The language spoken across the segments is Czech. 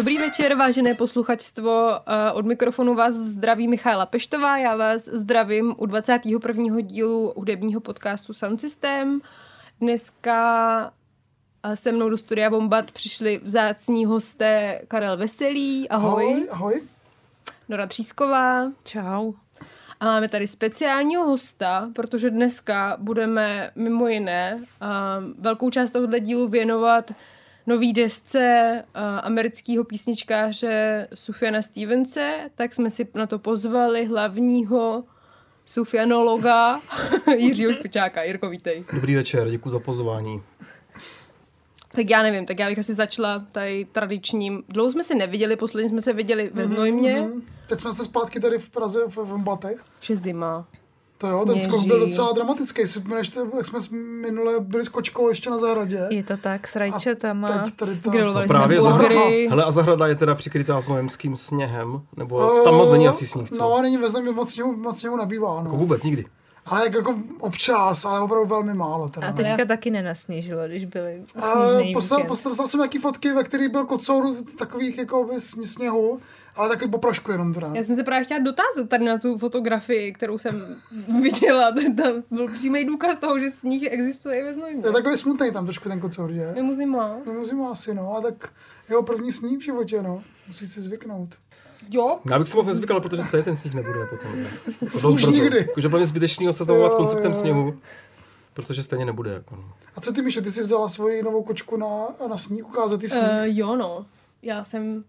Dobrý večer, vážené posluchačstvo. Eh, od mikrofonu vás zdraví Michála Peštová. Já vás zdravím u 21. dílu hudebního podcastu Sound System. Dneska eh, se mnou do studia Bombat přišli vzácní hosté Karel Veselý. Ahoj. Ahoj, ahoj. Nora Třísková. Čau. A máme tady speciálního hosta, protože dneska budeme mimo jiné um, velkou část tohoto dílu věnovat nový desce uh, amerického písničkáře Sufiana Stevense, tak jsme si na to pozvali hlavního sufianologa Jiřího Špičáka. Jirko, vítej. Dobrý večer, děkuji za pozvání. Tak já nevím, tak já bych asi začala tady tradičním. Dlouho jsme se neviděli, posledně jsme se viděli ve Znojmě. Mm-hmm. Teď jsme se zpátky tady v Praze v, v Batech. Už je zima. To jo, ten skok byl docela dramatický. Si vzpomeneš, to, jak jsme minule byli s kočkou ještě na zahradě. Je to tak, s rajčetama. Teď tady to... Grilovali právě zahrada, burgery. hele, a zahrada je teda přikrytá znojemským sněhem, nebo tam moc není asi sníh, co? No, není ve Znojmě, moc sněhu, moc sněhu nebývá, Jako no. vůbec nikdy. Ale jak jako občas, ale opravdu velmi málo. Teda, A no. teďka taky nenasněžilo, když byly A sněžný poslal, jsem nějaký fotky, ve kterých byl kocour takových jako sněhu, ale takový po prašku jenom teda. Já jsem se právě chtěla dotázat tady na tu fotografii, kterou jsem viděla. Tam byl přímý důkaz toho, že sníh existuje i ve Znojmě. Je takový smutný tam trošku ten kocour, že? Je mu zima. No musím asi, no, a tak jeho první sníh v životě, no. Musí si zvyknout. Jo, Já bych si moc nezvykal, protože stejně ten sníh nebude potom. ne? Jako dost Už brzo. nikdy. Jakože bylo mě zbytečný seznamovat s konceptem jo. sněhu, protože stejně nebude. Jako, no. A co ty, Míšo, ty jsi vzala svoji novou kočku na, na sníh, ukázat ty sníh? uh, jo no. Já jsem, uh,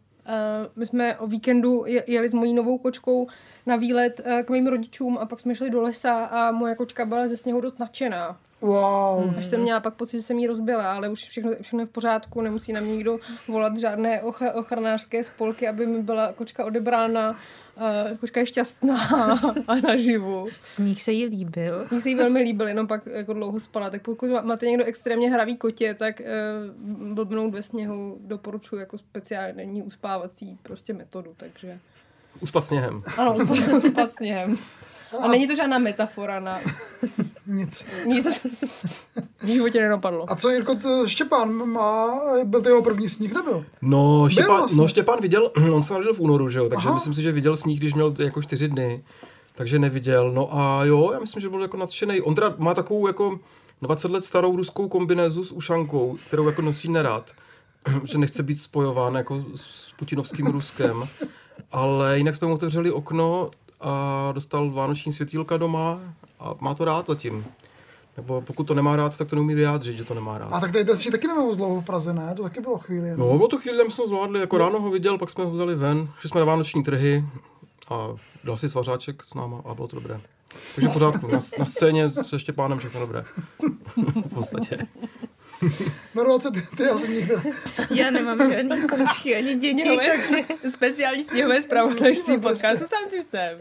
my jsme o víkendu je- jeli s mojí novou kočkou na výlet uh, k mým rodičům a pak jsme šli do lesa a moje kočka byla ze sněhu dost nadšená. Wow. Až jsem měla pak pocit, že jsem jí rozbila, ale už všechno, všechno je v pořádku, nemusí na mě nikdo volat žádné ocha, ochranářské spolky, aby mi byla kočka odebrána. Uh, kočka je šťastná a naživu. Sníh se jí líbil. Mně se jí velmi líbil, jenom pak jako dlouho spala. Tak pokud má- máte někdo extrémně hravý kotě, tak uh, blbnout ve sněhu doporučuji jako speciální uspávací prostě metodu, takže... Uspat sněhem. Ano, uspat sněhem. A není to žádná metafora na Nic. nic. V životě nenapadlo. A co, Jirko, to Štěpán má, byl to jeho první sníh, nebyl? No, Štěpán, vlastně. no, Štěpán viděl, on se narodil v únoru, že jo, takže Aha. myslím si, že viděl sníh, když měl jako čtyři dny, takže neviděl. No a jo, já myslím, že byl jako nadšený. On teda má takovou jako 20 let starou ruskou kombinézu s ušankou, kterou jako nosí nerad, že nechce být spojován jako s putinovským Ruskem. Ale jinak jsme mu otevřeli okno a dostal vánoční světýlka doma a má to rád zatím. Nebo pokud to nemá rád, tak to neumí vyjádřit, že to nemá rád. A tak tady ten sníh taky nemohl dlouho v Praze, ne? To taky bylo chvíli. jenom. No, o tu chvíli tam jsme zvládli, jako ráno ho viděl, pak jsme ho vzali ven, šli jsme na vánoční trhy a dal si svařáček s náma a bylo to dobré. Takže pořádku, na, na scéně se Štěpánem všechno dobré. v podstatě. No, co ty, ty asi nikdo. Já nemám žádný kočky ani děti, Sněhové, takže... speciální sněhové zpravodajství podcastu Sound System.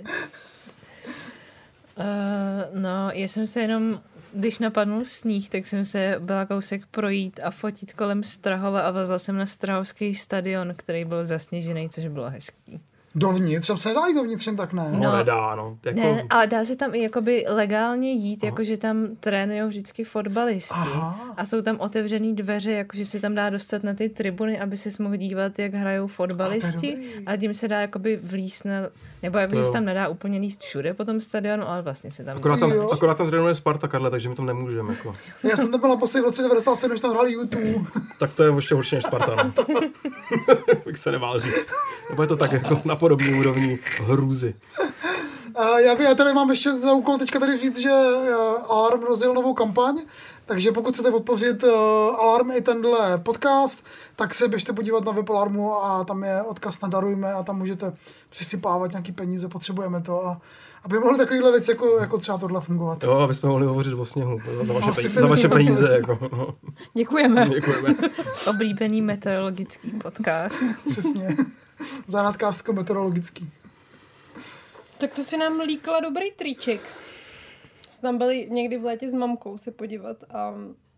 Uh, no, já jsem se jenom, když napadnul sníh, tak jsem se byla kousek projít a fotit kolem Strahova a vlezla jsem na Strahovský stadion, který byl zasněžený, což bylo hezký. Dovnitř, tam se nedá jít dovnitř jen tak, ne? No, No. nedá, no. Jako, Ne, ale dá se tam i jakoby legálně jít, jakože tam trénují vždycky fotbalisti Aha. a jsou tam otevřený dveře, jakože se tam dá dostat na ty tribuny, aby se mohl dívat, jak hrajou fotbalisti dobrý. a tím se dá jakoby vlíst na, nebo jakože To se tam nedá úplně líst všude po tom stadionu, ale vlastně se tam Akorát tam, Jo. akorát tam trénuje Sparta, Karle, takže my tam nemůžeme. Jako. Já jsem tam byl naposledy v roce 97, když tam hráli YouTube. Tak to je ještě horší než Sparta. No. bych se nebál říct. Nebo je to tak jako na podobné úrovni hrůzy. A já, by- já tady mám ještě za úkol teďka tady říct, že eh, Alarm rozjel novou kampaň, takže pokud chcete podpořit eh, Alarm i tenhle podcast, tak se běžte podívat na web Alarmu a tam je odkaz na Darujme a tam můžete přisypávat nějaký peníze, potřebujeme to a aby mohly takovýhle věci jako, jako třeba tohle fungovat. Jo, aby jsme mohli hovořit o sněhu za vaše, Asi peníze, za vaše peníze. Jako, no. Děkujeme. Děkujeme. oblíbený meteorologický podcast. Přesně. Zahrádkářsko-meteorologický. Tak to si nám líkla dobrý triček. Tam byli někdy v létě s mamkou se podívat a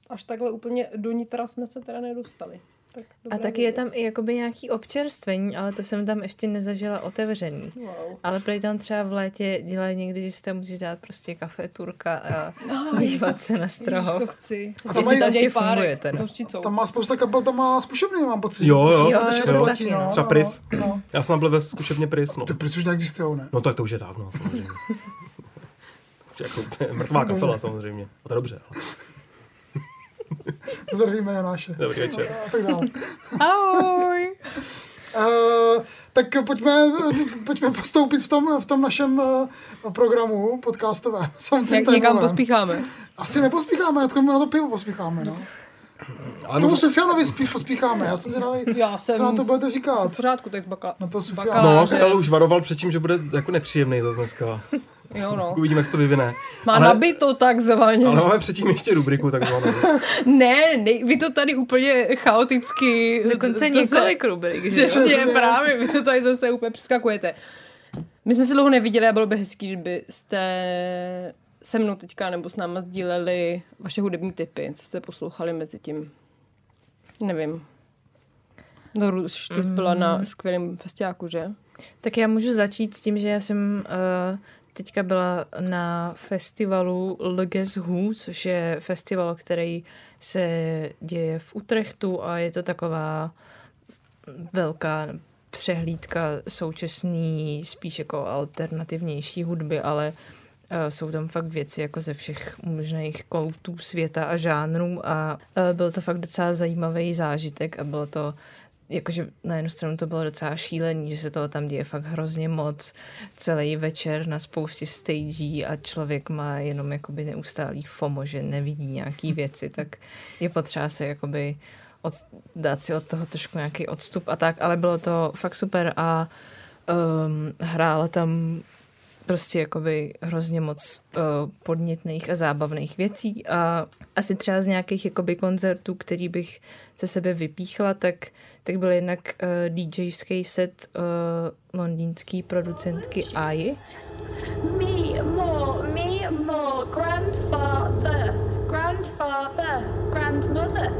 až takhle úplně do nitra jsme se teda nedostali. Tak, A taky je vědět. tam i jakoby nějaký občerstvení, ale to jsem tam ještě nezažila otevřený. Wow. Ale prej tam třeba v létě dělají někdy, že si tam můžeš dát prostě kafe turka a Ah, dívat se na Ježiš, strahov. to chci. A tam mají- to Děj ještě párek, funguje teda. Tam má spousta kapel, tam má zkušebny, mám pocit. Jo, že jo. prostě Jo, to jo, neplatí, taky, no. Třeba Pris. No. Já jsem byl ve zkušebně Pris, no. Ty Pris už neexistujou, ne? No tak to už je dávno, samozřejmě. Je jako mrtvá kapela samozřejmě. A to je dobře. Ale. Zdravíme Janáše. Dobrý večer. A tak dále. Ahoj! Uh, tak pojďme, pojďme postoupit v tom, v tom našem uh, programu podcastovém. Jak někam pospícháme. Asi nepospícháme, to, na to pivo pospícháme. No. Ale Tomu no, Sufianovi spí, pospícháme. Já jsem zvědavý, Já jsem co na to budete v říkat. pořádku, tak z baka. Na to Sufiana. no. Karel už varoval před tím, že bude jako nepříjemný zase dneska. Jo, no. Uvidíme, jak se to vyvine. Má ale, nabito takzvaně. ale máme předtím ještě rubriku takzvanou. Ne, ne, vy to tady úplně chaoticky... Dokonce to několik rubrik? Přesně, právě, vy to tady zase úplně přeskakujete. My jsme se dlouho neviděli a bylo by hezký, kdybyste se mnou teďka nebo s náma sdíleli vaše hudební typy, co jste poslouchali mezi tím. Nevím. No, už ty jsi byla na skvělém festiáku, že? Tak já můžu začít s tím, že já jsem uh, teďka byla na festivalu Who, což je festival, který se děje v Utrechtu a je to taková velká přehlídka současný, spíš jako alternativnější hudby, ale uh, jsou tam fakt věci jako ze všech možných koutů světa a žánrů a uh, byl to fakt docela zajímavý zážitek a bylo to jakože na jednu stranu to bylo docela šílený, že se toho tam děje fakt hrozně moc celý večer na spoustě stagí a člověk má jenom jakoby neustálý FOMO, že nevidí nějaký věci, tak je potřeba se jakoby od, dát si od toho trošku nějaký odstup a tak, ale bylo to fakt super a um, hrála tam prostě jakoby hrozně moc uh, podnětných a zábavných věcí a asi třeba z nějakých jakoby koncertů, který bych ze sebe vypíchla, tak, tak byl jednak uh, DJský set uh, londýnský producentky Ai. Me more, me more, grandfather, grandfather, grandmother.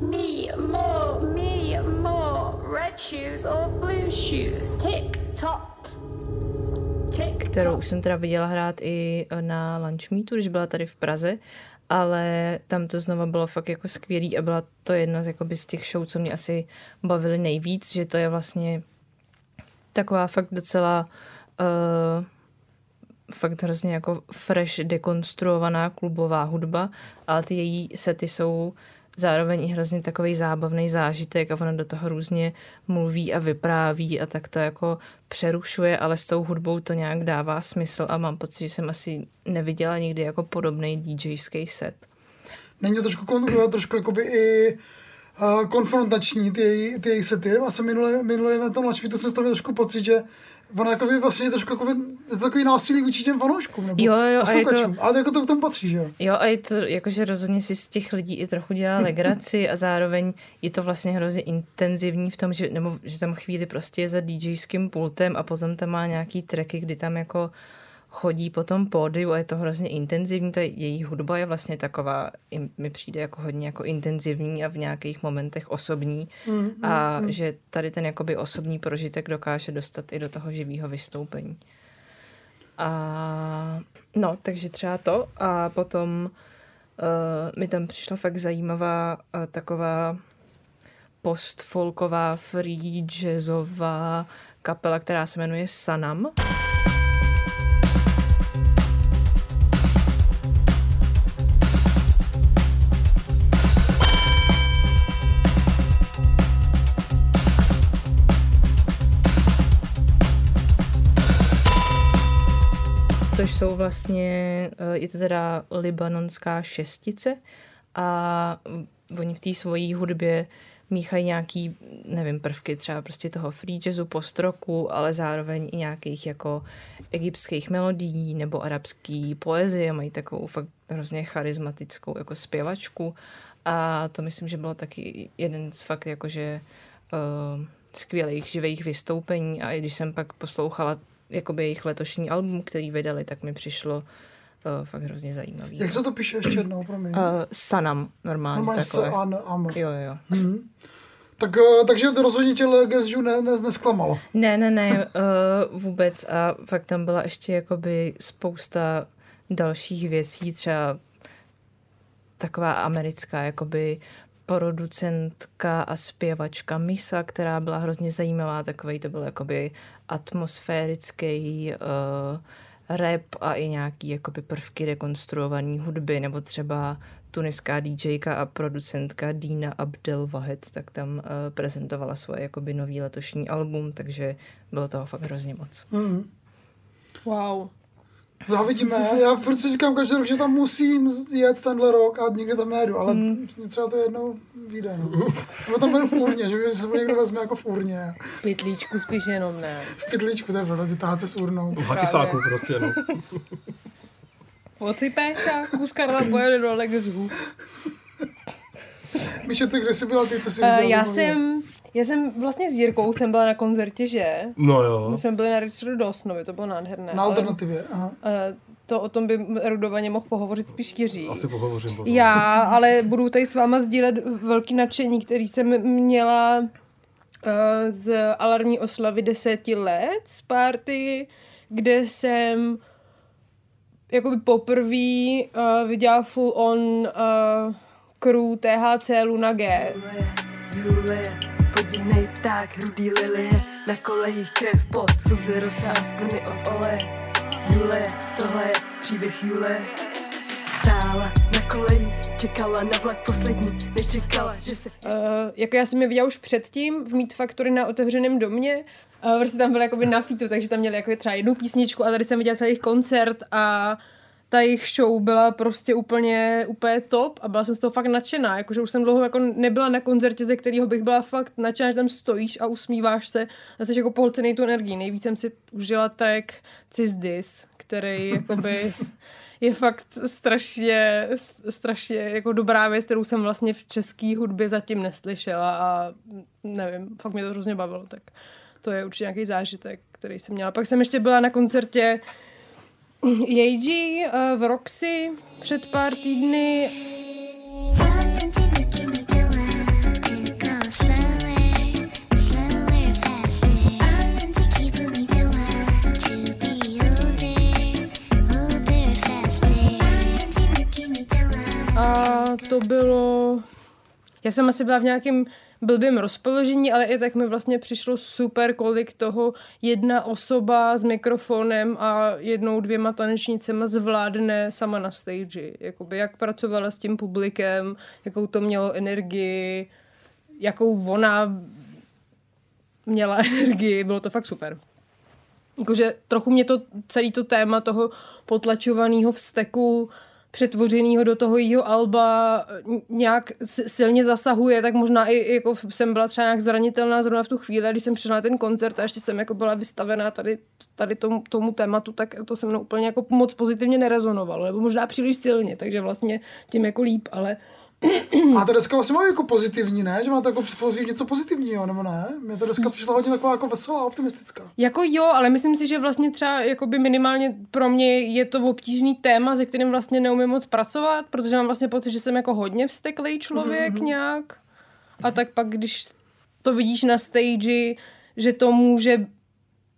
Me more, me more, red shoes or blue shoes, tick tock. Kterou už jsem teda viděla hrát i eh, na Lunch Meetu, když byla tady v Praze, ale tam to znova bylo fakt jako skvělý a byla to jedna z, jakoby, z těch show, co mě asi bavily nejvíc, že to je vlastně taková fakt docela uh, fakt hrozně jako fresh dekonstruovaná klubová hudba, ale ty její sety jsou zároveň i hrozně takový zábavný zážitek a ona do toho různě mluví a vypráví a tak to jako přerušuje, ale s tou hudbou to nějak dává smysl a mám pocit, že jsem asi neviděla nikdy jako podobný DJský set. Není to trošku, trošku jakoby i uh, konfrontační, ty její, ty její sety. Já jsem minule, minule na tom Lačpitu jsem z toho měl trošku pocit, že ona jakoby vlastně je trošku jakoby, je to takový násilí vůči těm fanouškům. Nebo Jo, jo, a je to-. Ale jako to k tomu patří, že jo? Jo, a je to jakože rozhodně si z těch lidí i trochu dělá legraci a zároveň je to vlastně hrozně intenzivní v tom, že, nebo, že tam chvíli prostě je za DJským pultem a potom tam má nějaký tracky, kdy tam jako chodí po tom pódiu a je to hrozně intenzivní. Ta její hudba je vlastně taková, mi přijde jako hodně jako intenzivní a v nějakých momentech osobní Mm, a že tady ten jakoby osobní prožitek dokáže dostat i do toho živého vystoupení. A no, takže třeba to a potom uh, mi tam přišla fakt zajímavá uh, taková postfolková free jazzová kapela, která se jmenuje Sanam. Což jsou vlastně, eh, je to teda libanonská šestice a oni v té svojí hudbě míchají nějaký, nevím, prvky třeba prostě toho free jazzu, post-rocku, ale zároveň i nějakých jako egyptských melodií nebo arabský poezie, mají takovou fakt hrozně charismatickou jako zpěvačku. A to myslím, že bylo taky jeden z fakt jakože uh, skvělých živých vystoupení. A i když jsem pak poslouchala jakoby jejich letošní album, který vydali, tak mi přišlo uh, fakt hrozně zajímavý. Jak se to píše ještě jednou, promiň? Uh, Sanam, normálně Normálně se an, am. Jo, jo. Mhm. Tak, eh, takže to rozhodně tě Legesžu ne, ne, nesklamalo. Ne, ne, ne, uh, vůbec. A fakt tam byla ještě jakoby spousta dalších věcí, třeba taková americká jakoby producentka a zpěvačka Misa, která byla hrozně zajímavá, takový to byl jakoby atmosférický uh, rap a i nějaký jakoby prvky rekonstruované hudby, nebo třeba tuniská DJka a producentka Dina Abdel Wahed, tak tam uh, prezentovala svoje jakoby nový letošní album, takže bylo toho fakt hrozně moc. Mm. Wow. Závidíme. Já furt si říkám každý rok, že tam musím jet tenhle rok a nikdy tam nejedu, ale mm. třeba to jednou vyjde. No. Nebo tam budu v urně, že by se mu někdo vezme jako v urně. V pytlíčku spíš jenom ne. V pytlíčku, to je pravda, táhat se s urnou. V hakisáku prostě, no. Ocypeš a kus Karla pojede do Legeshu. Míše, ty kde jsi byla ty, co jsi Uh, viděla? já jsem, já jsem vlastně s Jirkou jsem byla na koncertě, že? No jo. My jsme byli na Richardu Dawsonovi, to bylo nádherné. Na ale, alternativě, aha. uh, to o tom by erudovaně mohl pohovořit spíš Jiří. Asi pohovořím potom. Já, ale budu tady s váma sdílet velký nadšení, který jsem měla uh, z alarmní oslavy deseti let z party, kde jsem jakoby poprvé uh, viděla full on uh, crew THC Luna G. Julie, podivnej pták, rudý lilie, na kolejích krev, pot, slzy, rozsázkony od ole. Julie, tohle je příběh Julie. Stála na koleji, čekala na vlak poslední, než čekala, že se... Uh, jako já jsem je viděla už předtím v Meat Factory na otevřeném domě, uh, prostě tam byly jakoby na fitu, takže tam měli jako třeba jednu písničku a tady jsem viděla celý koncert a ta jejich show byla prostě úplně, úplně top a byla jsem z toho fakt nadšená, jakože už jsem dlouho jako nebyla na koncertě, ze kterého bych byla fakt nadšená, že tam stojíš a usmíváš se a jsi jako pohlcený tu energii. Nejvíc jsem si užila track Cizdis, který jakoby je fakt strašně, strašně jako dobrá věc, kterou jsem vlastně v české hudbě zatím neslyšela a nevím, fakt mě to hrozně bavilo, tak to je určitě nějaký zážitek, který jsem měla. Pak jsem ještě byla na koncertě Yeji eh, v Roxy před pár týdny. A to bylo... Já jsem asi byla v nějakém blbým rozpoložení, ale i tak mi vlastně přišlo super, kolik toho jedna osoba s mikrofonem a jednou, dvěma tanečnicema zvládne sama na stage. Jakoby jak pracovala s tím publikem, jakou to mělo energii, jakou ona měla energii, bylo to fakt super. Jakože trochu mě to celý to téma toho potlačovaného vzteku přetvořenýho do toho jeho alba nějak silně zasahuje, tak možná i jako jsem byla třeba nějak zranitelná zrovna v tu chvíli, když jsem přišla na ten koncert a ještě jsem jako byla vystavená tady, tady tomu, tomu tématu, tak to se mnou úplně jako moc pozitivně nerezonovalo, nebo možná příliš silně, takže vlastně tím jako líp, ale A ta deska vlastně má jako pozitivní, ne? Že má to jako přetvoří něco pozitivního, nebo ne? Mě ta deska přišla hodně taková jako veselá, optimistická. Jako jo, ale myslím si, že vlastně třeba jakoby minimálně pro mě je to obtížný téma, se kterým vlastně neumím moc pracovat, protože mám vlastně pocit, že jsem jako hodně vzteklý člověk mm-hmm. nějak. A tak pak, když to vidíš na stage, že to může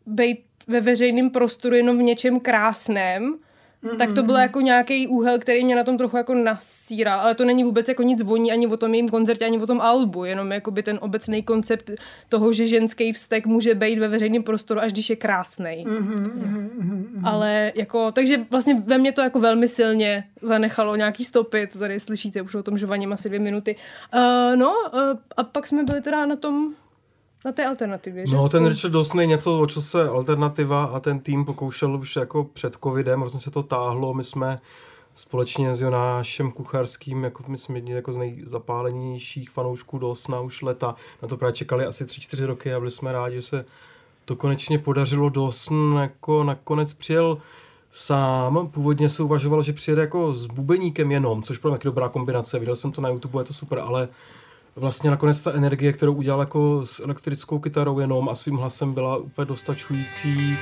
být ve veřejném prostoru jenom v něčem krásném, mm-hmm. tak to byl jako nějaký úhel, který mě na tom trochu jako nasíral, ale to není vůbec jako nic voní ani o tom jejím koncertě, ani o tom albu, jenom jakoby ten obecný koncept toho, že ženský vztek může být ve veřejném prostoru, až když je krásný. Mm-hmm. Ale jako, takže vlastně ve mně to jako velmi silně zanechalo nějaký stopy, to tady slyšíte už o tom žovaním asi dvě minuty. Uh, no uh, a pak jsme byli teda na tom na té alternativě, že? No, ten Richard Dawson je něco, o co se Alternativa a ten tým pokoušel už jako před covidem, hrozně se to táhlo, my jsme společně s Jonášem Kucharským, jako my jsme jedni jako z nejzapálenějších fanoušků Dawsona už leta, na to právě čekali asi 3-4 roky a byli jsme rádi, že se to konečně podařilo. Dawson jako nakonec přijel sám, původně se uvažovalo, že přijede jako s bubeníkem jenom, což byla taky dobrá kombinace, viděl jsem to na YouTube, je to super, ale vlastně nakonec ta energie, kterou udělal jako s elektrickou kytarou jenom a svým hlasem byla úplně dostačující.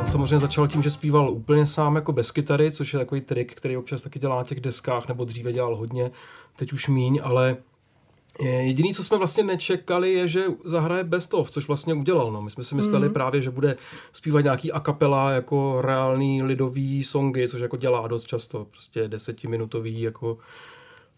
On samozřejmě začal tím, že zpíval úplně sám jako bez kytary, což je takový trik, který občas taky dělá na těch deskách, nebo dříve dělal hodně, teď už míň, ale Jediný, co jsme vlastně nečekali, je, že zahraje Best of, což vlastně udělal. No. My jsme si mysleli mm. právě, že bude zpívat nějaký a capella jako reálný lidový songy, což jako dělá dost často, prostě desetiminutový jako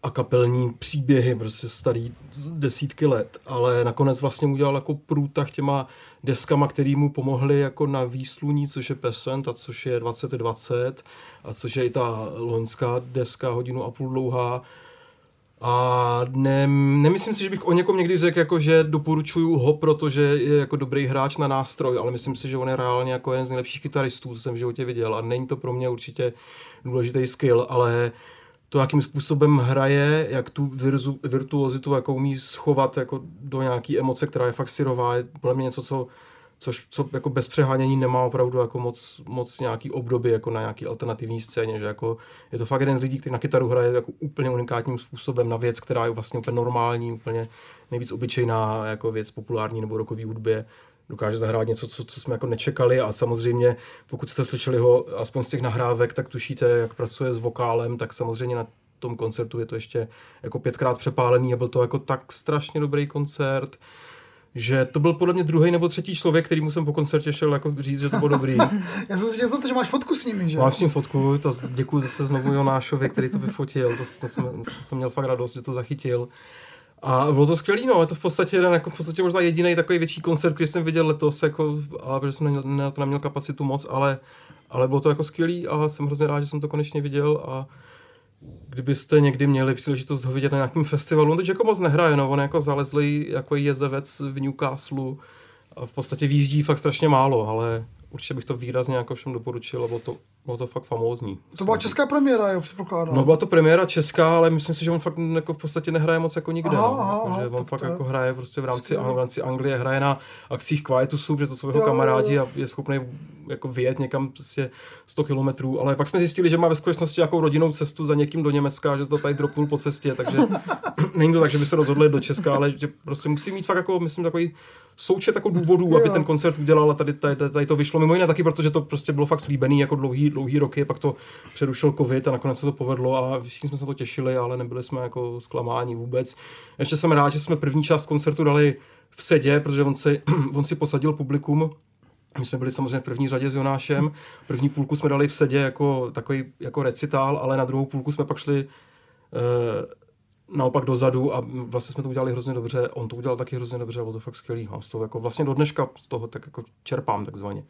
a kapelní příběhy, prostě starý desítky let, ale nakonec vlastně udělal jako průtah těma deskama, který mu pomohly jako na výsluní, což je Pesent a což je 2020 a což je i ta loňská deska hodinu a půl dlouhá. A ne, nemyslím si, že bych o někom někdy řekl, jako, že doporučuju ho, protože je jako dobrý hráč na nástroj, ale myslím si, že on je reálně jako jeden z nejlepších kytaristů, co jsem v životě viděl. A není to pro mě určitě důležitý skill, ale to, jakým způsobem hraje, jak tu virzu, virtuozitu jako umí schovat jako do nějaký emoce, která je fakt syrová, je podle mě něco, co, což, co jako bez přehánění nemá opravdu jako moc, moc nějaký obdoby jako na nějaký alternativní scéně, že jako je to fakt jeden z lidí, který na kytaru hraje jako úplně unikátním způsobem na věc, která je vlastně úplně normální, úplně nejvíc obyčejná jako věc populární nebo rokový hudbě. Dokáže zahrát něco, co, co jsme jako nečekali a samozřejmě, pokud jste slyšeli ho aspoň z těch nahrávek, tak tušíte, jak pracuje s vokálem, tak samozřejmě na tom koncertu je to ještě jako pětkrát přepálený a byl to jako tak strašně dobrý koncert, že to byl podle mě druhý nebo třetí člověk, který mu jsem po koncertě šel jako říct, že to bylo dobrý. Já jsem si to, že máš fotku s nimi, že? Mám s ním fotku, to děkuji zase znovu Jonášovi, který to vyfotil, to, to, jsem, to jsem měl fakt radost, že to zachytil. A bylo to skvělý, no, je to v podstatě jeden, jako v podstatě možná jediný takový větší koncert, který jsem viděl letos, jako, ale protože jsem neměl, ne, to neměl kapacitu moc, ale, ale bylo to jako skvělý a jsem hrozně rád, že jsem to konečně viděl a kdybyste někdy měli příležitost ho vidět na nějakém festivalu, on teď jako moc nehraje, no, on je jako zalezlý jako jezevec v Newcastle a v podstatě výjíždí fakt strašně málo, ale určitě bych to výrazně jako všem doporučil, bylo to, bylo to fakt famózní. To byla česká premiéra, jo, předpokládám. No byla to premiéra česká, ale myslím si, že on fakt jako v podstatě nehraje moc jako nikde. Aha, no. aha, jako, aha, že on fakt je jako hraje prostě v rámci, v rámci Anglie, hraje na akcích Quietusu, protože to jsou jeho Jo, jo, jo. kamarádi a je schopný jako vyjet někam prostě 100 kilometrů, ale pak jsme zjistili, že má ve skutečnosti nějakou rodinnou cestu za někým do Německa, že to tady dropnul po cestě, takže není to tak, že by se rozhodli do Česka, ale že prostě musí mít fakt jako, myslím, takový součet jako důvodů, aby ten koncert udělal a tady, tady, tady, to vyšlo. Mimo jiné taky, protože to prostě bylo fakt slíbený jako dlouhý, dlouhý roky, pak to přerušil covid a nakonec se to povedlo a všichni jsme se to těšili, ale nebyli jsme jako zklamáni vůbec. Ještě jsem rád, že jsme první část koncertu dali v sedě, protože on si, on si posadil publikum my jsme byli samozřejmě v první řadě s Jonášem. První půlku jsme dali v sedě jako takový jako recitál, ale na druhou půlku jsme pak šli eh, naopak dozadu a vlastně jsme to udělali hrozně dobře. On to udělal taky hrozně dobře, bylo to fakt skvělý. A z toho jako vlastně do dneška z toho tak jako čerpám takzvaně.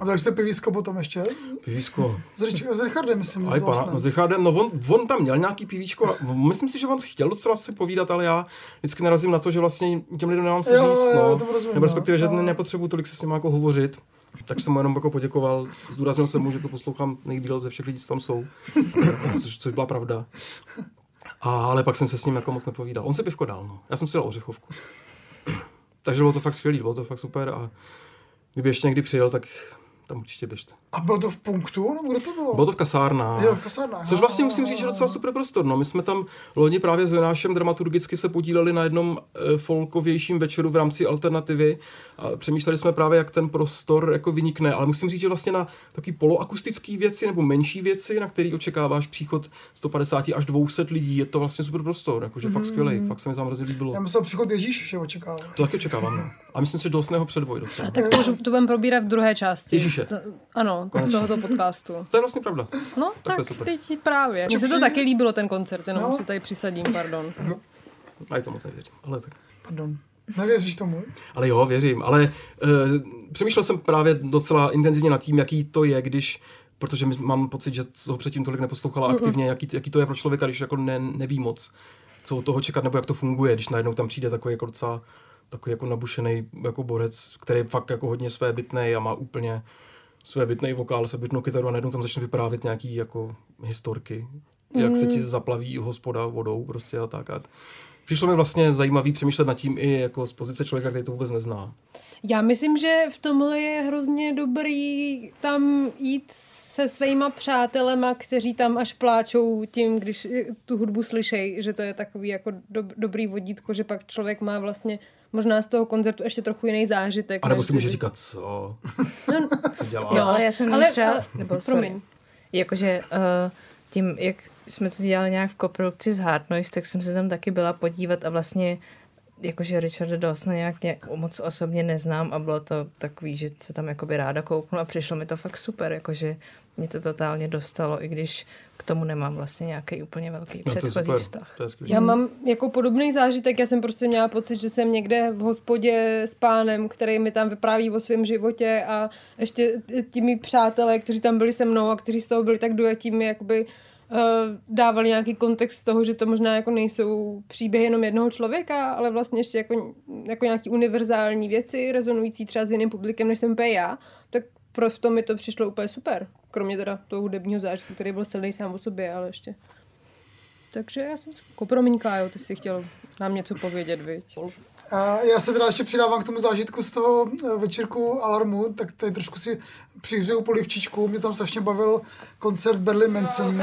A dali jste pivísko potom ještě? Pivísko. S, Rich- s Richardem, myslím. Ale pana, no s Richardem, no on, on, tam měl nějaký pivíčko, a myslím si, že on chtěl docela si povídat, ale já vždycky narazím na to, že vlastně těm lidem nemám co Jo, říct, jo, no. rozumím, Nebo respektive, že no. ne- nepotřebuji tolik se s ním jako hovořit. Tak jsem mu jenom jako poděkoval, zdůraznil jsem mu, že to poslouchám nejdíl ze všech lidí, co tam jsou, což, což byla pravda. A, ale pak jsem se s ním jako moc nepovídal. On si pivko dal, no. Já jsem si dal ořechovku. Takže bylo to fakt skvělý, bylo to fakt super a kdyby ještě někdy přijel, tak tam určitě běžte. A bylo to v punktu, nebo kde to bylo? Bylo to v kasárnách. Jo, v kasárnách. Což no, vlastně no, musím no, říct, že no. docela super prostor. No, my jsme tam loni právě s Jonášem dramaturgicky se podíleli na jednom e, folkovějším večeru v rámci alternativy a přemýšleli jsme právě, jak ten prostor jako vynikne. Ale musím říct, že vlastně na taky poloakustické věci nebo menší věci, na který očekáváš příchod 150 až 200 lidí, je to vlastně super prostor. Jakože fakt skvělý, fakt se mi tam hrozně líbilo. Já myslel příchod Ježíše očekávat. To taky očekávám. No. A myslím si, že dosného předvoj docela. A tak to už to budeme probírat v druhé části. Ježíše. To, ano, Konečně. tohoto podcastu. To je vlastně pravda. No, Tak tak, to je super. teď právě. Mně se to taky líbilo, ten koncert, jenom No. si tady přisadím, pardon. A to moc nevěřím. Ale tak. Pardon. Nevěříš tomu? Ale jo, věřím. Ale uh, přemýšlel jsem právě docela intenzivně nad tím, jaký to je, když protože mám pocit, že ho předtím tolik neposlouchala aktivně, jaký, jaký to je pro člověka, když jako ne, neví moc, co od toho čekat, nebo jak to funguje, když najednou tam přijde takový jako docela takový jako nabušený jako borec, který je fakt jako hodně své a má úplně své bytný vokál, se bytnou kytaru a najednou tam začne vyprávět nějaký jako historky, jak se ti zaplaví hospoda vodou prostě a tak. A přišlo mi vlastně zajímavý přemýšlet nad tím i jako z pozice člověka, který to vůbec nezná. Já myslím, že v tomhle je hrozně dobrý tam jít se svýma přátelema, kteří tam až pláčou tím, když tu hudbu slyšej, že to je takový jako dob- dobrý vodítko, že pak člověk má vlastně možná z toho koncertu ještě trochu jiný zážitek. A nebo si může říkat, co, No, co dělá. Jo, ale já jsem ale- třeba, ale- nebo sorry, promiň. jakože uh, tím, jak jsme to dělali nějak v koprodukci z Hard Noise, tak jsem se tam taky byla podívat a vlastně jakože Richarda Dawsona nějak, nějak moc osobně neznám a bylo to takový, že se tam jakoby ráda kouknu a přišlo mi to fakt super, jakože mě to totálně dostalo, i když k tomu nemám vlastně nějaký úplně velký No, to je předchozí super, vztah. to je skvělý. Já mám jako podobný zážitek, já jsem prostě měla pocit, že jsem někde v hospodě s pánem, který mi tam vypráví o svém životě a ještě ti mý přátelé, kteří tam byli se mnou a kteří z toho byli tak dojatí, mi jakoby uh, dávali nějaký kontext toho, že to možná jako nejsou příběhy jenom jednoho člověka, ale vlastně ještě jako, jako nějaký univerzální věci, rezonující třeba s jiným publikem, než jsem já, tak pro v tom mi to přišlo úplně super. Kromě teda toho hudebního zážitku, který byl silný sám o sobě, ale ještě. Takže já jsem jako promiň, Kájo, ty jsi chtěl nám něco povědět, viď? A já se teda ještě přidávám k tomu zážitku z toho eh, večírku Alarmu, tak tady trošku si přihřeju polivčičku. Mě tam strašně bavil koncert Berlin Manson.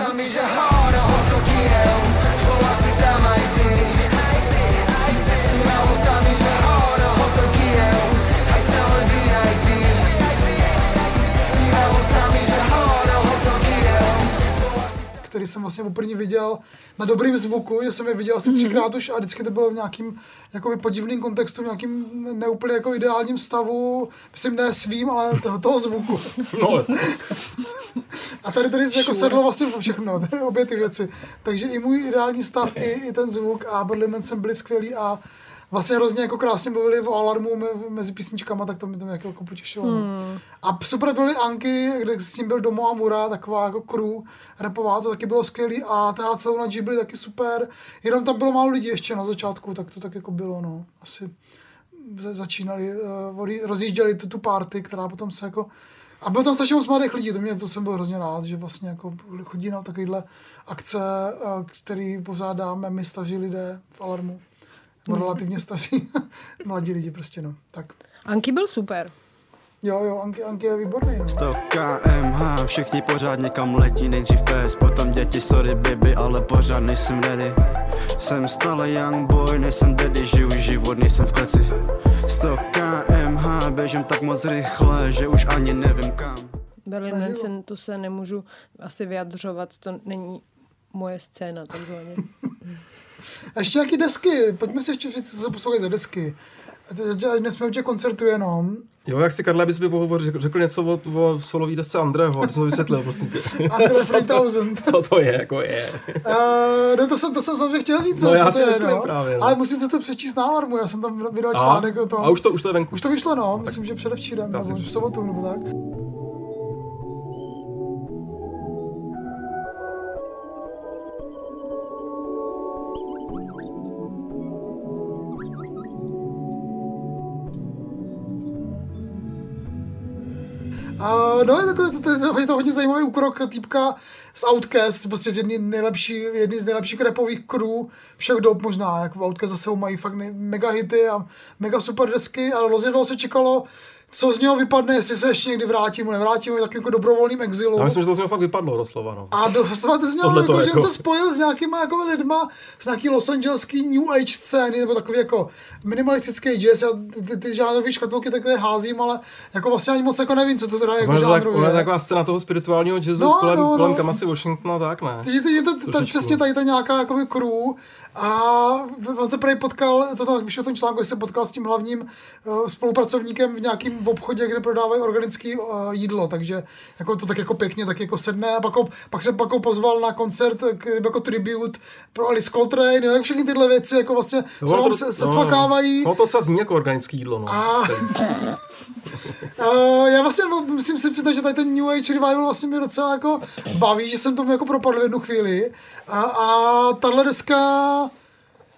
Který jsem vlastně poprvé viděl na dobrým zvuku, že jsem je viděl asi třikrát už a vždycky to bylo v nějakým jakoby podivným kontextu, v nějakým neúplně jako ideálním stavu, myslím ne svým, ale toho, toho zvuku. No. A tady tady jako sedlo vlastně všechno, obě ty věci. Takže i můj ideální stav, i, i ten zvuk a Berlin Manson byli skvělí a vlastně hrozně jako krásně mluvili o alarmu me- mezi písničkama, tak to mi to jako, jako potěšilo. Hmm. A super byly Anky, kde s tím byl Domo Amura, taková jako crew repová, to taky bylo skvělý a THC na G byly taky super, jenom tam bylo málo lidí ještě na začátku, tak to tak jako bylo, no, asi za- začínali, uh, rozjížděli tu, tu party, která potom se jako a bylo tam strašně moc mladých lidí, to, mě, to jsem byl hrozně rád, že vlastně jako chodí na takovéhle akce, eh, který pořádáme my staří lidé v Alarmu. Nebo relativně staří mladí lidi prostě, no. Tak. Anky byl super. Jo, jo, Anky, Anky je výborný, no. 100 kmh, všichni pořád někam letí, nejdřív PS, potom děti, sorry baby, ale pořád nejsem ready. Jsem stále young boy, nejsem daddy, žiju život, nejsem v kleci. 100 kmh, běžím tak moc rychle, že už ani nevím kam. Berlin. Manson, to se nemůžu asi vyjadřovat, to není moje scéna, takzvaně. A ještě nějaký desky, pojďme si ještě říct, co se poslouchají za desky. Dnes jsme u těch koncertů jenom. Jo, jak si Karla, bys mi pohovor, řekl, řekl něco o, o solový desce Andreho, aby jsem ho vysvětlil, prosím tě. Andres 3000. Co to je, jako je. Uh, no to jsem, to jsem samozřejmě chtěl říct, No, co já to si je, no. právě, no. Ale musíte to přečíst na alarmu, já jsem tam vydal článek o tom. a už to, už to je venku. Už to vyšlo, no, myslím, že předevčírem, nebo v sobotu, nebo tak. No, je, takový, to, to, to, je to hodně zajímavý úkrok týpka z Outcast, prostě z jedný nejlepší, jedný z nejlepších rapových crew všech dob možná, jako Outcast zase mají fakt mega hity a mega super desky, ale hrozně dlouho se čekalo, co z něho vypadne, jestli se ještě někdy vrátí, nebo nevrátí, je takovým jako dobrovolným exilu. Já myslím, že to z něho fakt vypadlo doslova, no. A dostáváte z něho, jako, to že jako- se spojil s nějakýma jako lidma z nějaký Los Angeleský New Age scény, nebo takový jako minimalistický jazz. Já ty, ty, ty žánrový škatulky takhle házím, ale jako vlastně ani moc jako nevím, co to teda jako to tak, je taková scéna toho spirituálního jazzu No, kolem, no, no. kolem Kamasy Washingtona, tak ne? Teď je to, to, to Trošičku. přesně tady ta nějaká jakoby crew a on se prej potkal, to tak píšu o tom článku, že se potkal s tím hlavním uh, spolupracovníkem v nějakém obchodě, kde prodávají organické uh, jídlo, takže jako to tak jako pěkně tak jako sedne a pak, ho, pak se pak ho pozval na koncert k, jako tribute pro Alice Coltrane, jo, jak všechny tyhle věci jako vlastně No, se, to- se, se no, cvakávají. No to docela zní jako organické jídlo, no. A- Uh, já vlastně musím si přiznat, že tady ten New Age Revival vlastně mě docela jako baví, že jsem tomu jako propadl v jednu chvíli. A, a tahle deska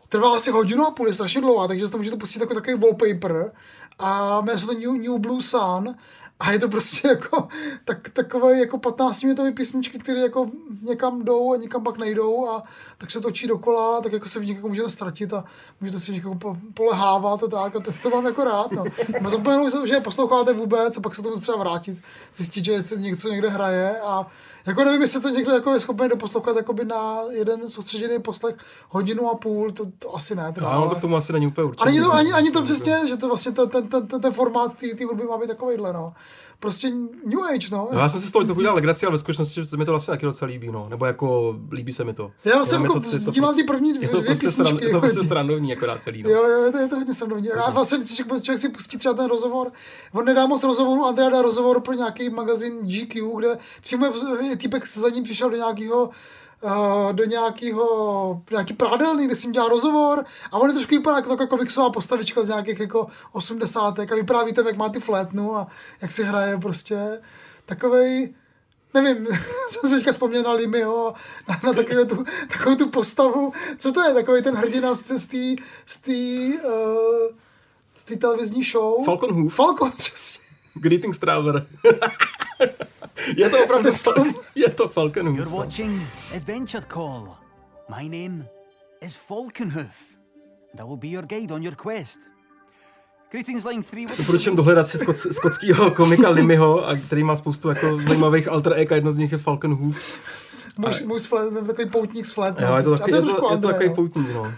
trvá asi hodinu a půl, je strašně dlouhá, takže to můžete pustit jako takový wallpaper. A jmenuje se to New, New Blue Sun. A je to prostě jako tak, takové jako 15 minutové písničky, které jako někam jdou a někam pak nejdou a tak se točí dokola, tak jako se v někoho můžete ztratit a můžete si někoho po- polehávat a tak a to, to mám jako rád. No. Zapomenout, že je posloucháte vůbec a pak se tomu třeba vrátit, zjistit, že se něco někde hraje a jako nevím, jestli to někdo jako je schopen doposlouchat jakoby na jeden soustředěný poslech hodinu a půl, to, to asi ne. Teda, Ano, ale- to k tomu asi není úplně určitě. a není to, ani, ani to přesně, že to vlastně ten, ten, ten, ten, ten formát té hudby má být takovýhle, no. Prostě New Age, no. No, já jsem si z toho trochu dělal legraci, ale ve skutečnosti se mi to vlastně taky docela líbí, no. Nebo jako líbí se mi to. Já vlastně Jenom jako to- to prostě- ty první dvě- je to dvě prostě písničky, sran- Je to jako prostě srandovní akorát celý, no. Jo, jo, je to, je to hodně srandovní. A vlastně, když člověk, člověk si pustí třeba ten rozhovor, on nedá moc rozhovoru, Andrea dá rozhovor pro nějaký magazín GQ, kde přímo je týpek za ním přišel do nějakého do nějakého, nějaký prádelny, kde jim dělá rozhovor a on je trošku vypadá jako taková komiksová postavička z nějakých jako osmdesátek a vypráví tam, jak má ty flétnu a jak si hraje prostě takovej, nevím, jsem se teďka vzpomněl na Limyho, na, na takovou, tu, takovou tu postavu. Co to je, takový ten hrdina z té z uh, z televizní show? Falcon Hoof. Falcon, přesně. Greetings Traveler. je to opravdu Falcon, je to Falcon. You're watching Adventure Call. My name is Falconhoof, and I will be your guide on your quest. Greetings, line 3. Doporučím dohledat si skot, skotského komika Limyho, a který má spoustu jako zajímavých alter egg a jedno z nich je Falcon Hoof. Muž, muž s flet, nebo takový poutník s flétnou. Jo, je to, taky, a je to je to, trošku je to André, takový no. poutník, no.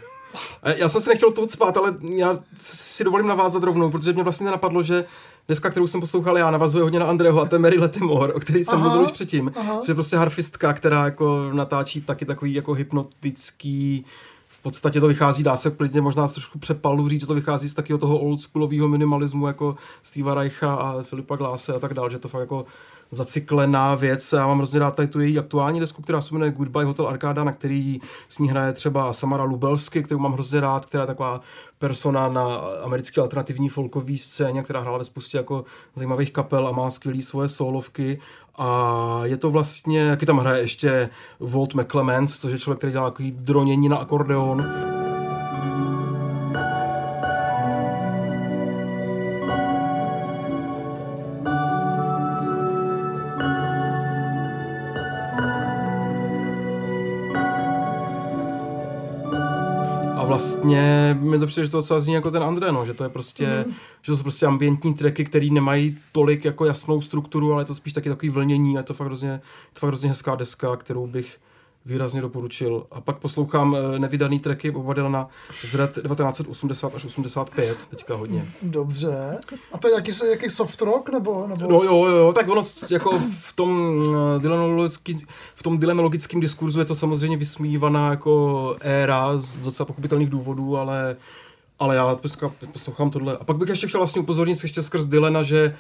A Já jsem se nechtěl toho spát, ale já si dovolím navázat rovnou, protože mě vlastně nenapadlo, že deska, kterou jsem poslouchal já, navazuje hodně na Andreho a to je Mary Latimore, o který jsem Aha, mluvil už předtím. aha. Je prostě harfistka, která jako natáčí taky takový jako hypnotický v podstatě to vychází, dá se klidně možná trošku přepalu říct, že to vychází z takového toho oldschoolového minimalismu jako Steva Reicha a Filipa Glase a tak dál, že to fakt jako zacyklená věc. Já mám hrozně rád tady tu její aktuální desku, která se jmenuje Goodbye Hotel Arcada, na který s ní hraje třeba Samara Lubelsky, kterou mám hrozně rád, která je taková persona na americké alternativní folkové scéně, která hrála ve spoustě jako zajímavých kapel a má skvělý svoje solovky. A je to vlastně, jaký tam hraje ještě Walt McClemens, což je člověk, který dělá takový dronění na akordeon. Vlastně mi to přijde, že to docela zní jako ten André, no, že to je prostě, mm. že to jsou prostě ambientní tracky, které nemají tolik jako jasnou strukturu, ale je to spíš taky takový vlnění a je to fakt hrozně, je to fakt hrozně hezká deska, kterou bych výrazně doporučil. A pak poslouchám eh, nevydaný tracky Boba Dylana z let 1980 až 85, teďka hodně. Dobře. A to je jaký, jaký soft rock, nebo? nebo... No jo, jo, tak ono jako v tom eh, dylanologický, v tom dylanologickém diskurzu je to samozřejmě vysmívaná jako éra z docela pochopitelných důvodů, ale ale já poslouchám tohle. A pak bych ještě chtěl vlastně upozornit ještě skrz Dylana, že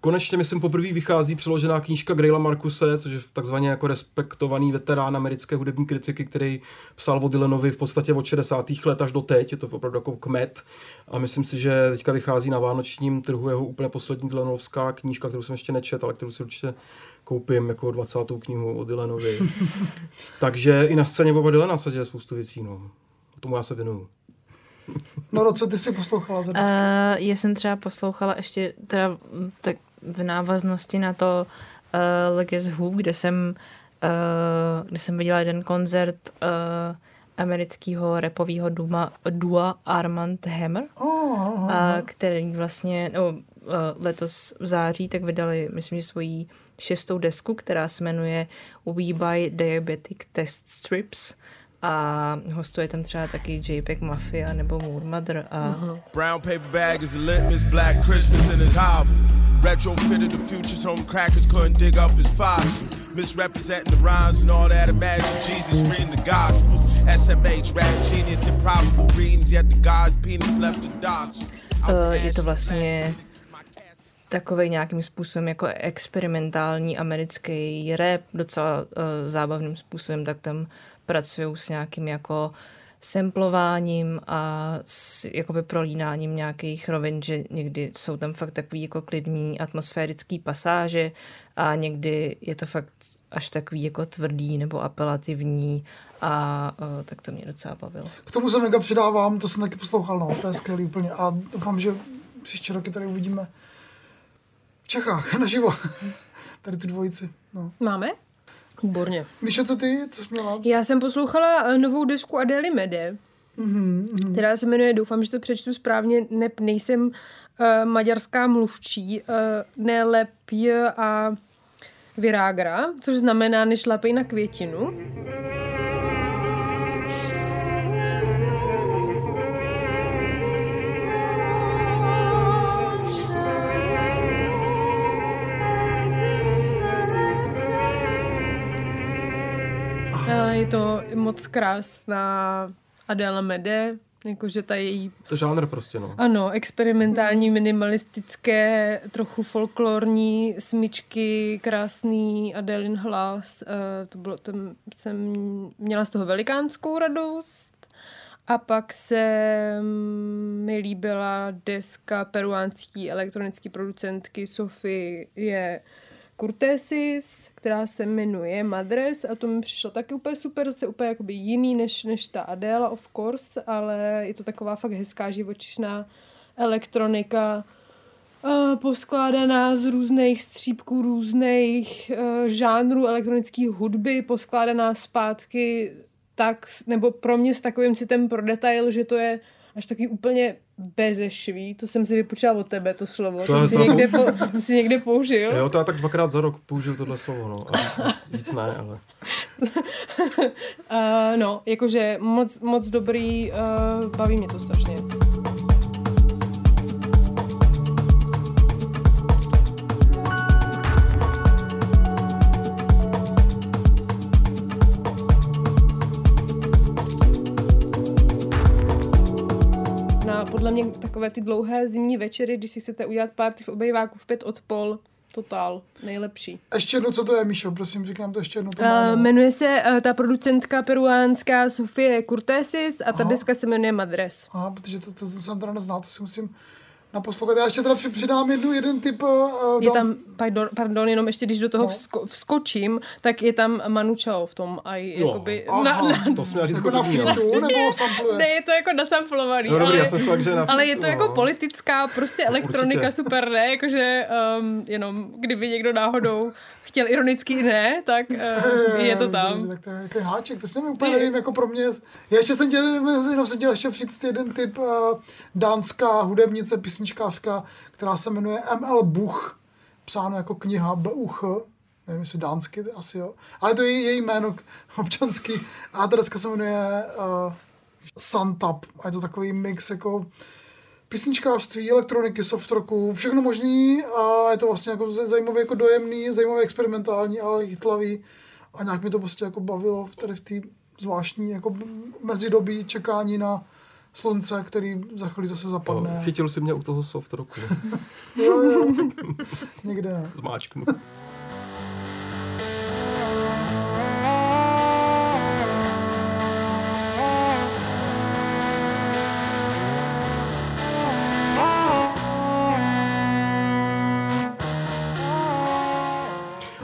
konečně, myslím, poprvé vychází přeložená knížka Graila Markuse, což je takzvaně jako respektovaný veterán americké hudební kritiky, který psal o Dylanovi v podstatě od 60. let až do teď. Je to opravdu jako kmet. A myslím si, že teďka vychází na vánočním trhu jeho úplně poslední Dylanovská knížka, kterou jsem ještě nečet, ale kterou si určitě koupím jako 20. knihu o Dylanovi. Takže i na scéně Boba Dylana se děje spoustu věcí. No. Tomu já se věnuju. No, co ty si poslouchala za desku? Uh, já jsem třeba poslouchala ještě teda tak v návaznosti na to uh, Legacy Who, kde jsem, uh, kde jsem viděla jeden koncert uh, amerického repového duma, dua Armand Hammer, Oh, aha, a který vlastně no, uh, letos v září tak vydali, myslím, že svoji šestou desku, která se jmenuje We Buy Diabetic Test Strips a hostuje tam třeba taky JPEG Mafia nebo Moor Mother a Brown paper bag is a litmus, black Christmas in his hovel. Retrofitted the future's home crackers couldn't dig up his fossil. Misrepresenting the rhymes and all that. Imagine Jesus reading the Gospels. SMH, rap genius, improbable readings, yet the God's penis left the dots. Uh, je to vlastně takový nějakým způsobem jako experimentální americký rap, docela uh, zábavným způsobem, tak tam pracují s nějakým jako samplováním a s jakoby prolínáním nějakých rovin, že někdy jsou tam fakt takový jako klidný atmosférický pasáže a někdy je to fakt až takový jako tvrdý nebo apelativní a uh, tak to mě docela bavilo. K tomu se mega přidávám, to jsem taky poslouchal, no, to je skvělý úplně a doufám, že příští roky tady uvidíme Čechách, naživo. Tady tu dvojici. No. Máme? Výborně. Míšo, co ty? Co jsi měla? Já jsem poslouchala eh, novou desku Adely Mede, Mhm, která se jmenuje, doufám, že to přečtu správně, ne, nejsem uh, maďarská mluvčí, uh, ne lepě a virágra, což znamená nešlapej na květinu. Uh, to moc krásná Adela Mede, jakože ta její To žánr prostě, no. ano, experimentální, minimalistické, trochu folklorní smyčky, krásný Adelin hlas. eh, To bylo, to jsem měla z toho velikánskou radost. A pak se mi líbila deska peruánský elektronické producentky Sofie Curtesis, která se jmenuje Madres a to mi přišlo taky úplně super, zase úplně jakoby jiný než, než ta Adela, of course, ale je to taková fakt hezká živočišná elektronika, uh, poskládaná z různých střípků, různých uh, žánrů elektronické hudby, poskládaná zpátky tak, nebo pro mě s takovým citem pro detail, že to je až taky úplně bezešvý. To jsem si vypočítala od tebe, to slovo. To To, jsi, to- někde, po, to jsi někde použil. Jo, to já tak dvakrát za rok použiju tohle slovo, no. A víc- víc ne, ale... Uh, no, jakože moc, moc dobrý, uh, baví mě to strašně. Podle mě takové ty dlouhé zimní večery, když si chcete udělat party v obejváku v pět od pol, totál, nejlepší. Ještě jedno, co to je, Míšo, prosím, říkám to ještě jedno. To Uh, jmenuje se uh, ta producentka peruánská Sofie Curtesis a ta Aha. deska se jmenuje Madres. Aha, protože to, to, to jsem teda neznal, to si musím naposlouchat. Já ještě teda při- přidám jednu, jeden typ uh, Je dans- tam, pardon, pardon, jenom ještě když do toho No. vsko, vskočím, tak je tam Manu Chao v tom a jakoby Aha. na, na, To říct jako na no. featu, nebo sampluje? ne, je to jako nasamplovaný, No dobrý, ale, já jsem myslel, že na ale je to jako no. politická prostě elektronika Určitě. super, ne? Jakože um, jenom kdyby někdo náhodou chtěl ironicky ne, tak uh, je to tam. že- Tak to je jako háček, to nevím, úplně nevím, jako pro mě. Já ještě jsem chtěl, jenom jsem chtěl ještě říct jeden typ uh, dánská hudebnice, písničkářka, která se jmenuje ML Buch, psáno jako kniha Buch, nevím, jestli dánsky, to asi jo, ale to je její jméno občanský a ta deska se jmenuje uh, Santap a je to takový mix jako písničkářství, elektroniky, soft rocku, všechno možný a je to vlastně jako zajímavý, jako dojemný, zajímavý experimentální, ale chytlavý a nějak mi to prostě jako bavilo v tady v té zvláštní jako mezidobí čekání na slunce, který za chvíli zase zapadne. No, chytil si mě u toho soft rocku. Jo, jo. Někde ne. Zmáčknu.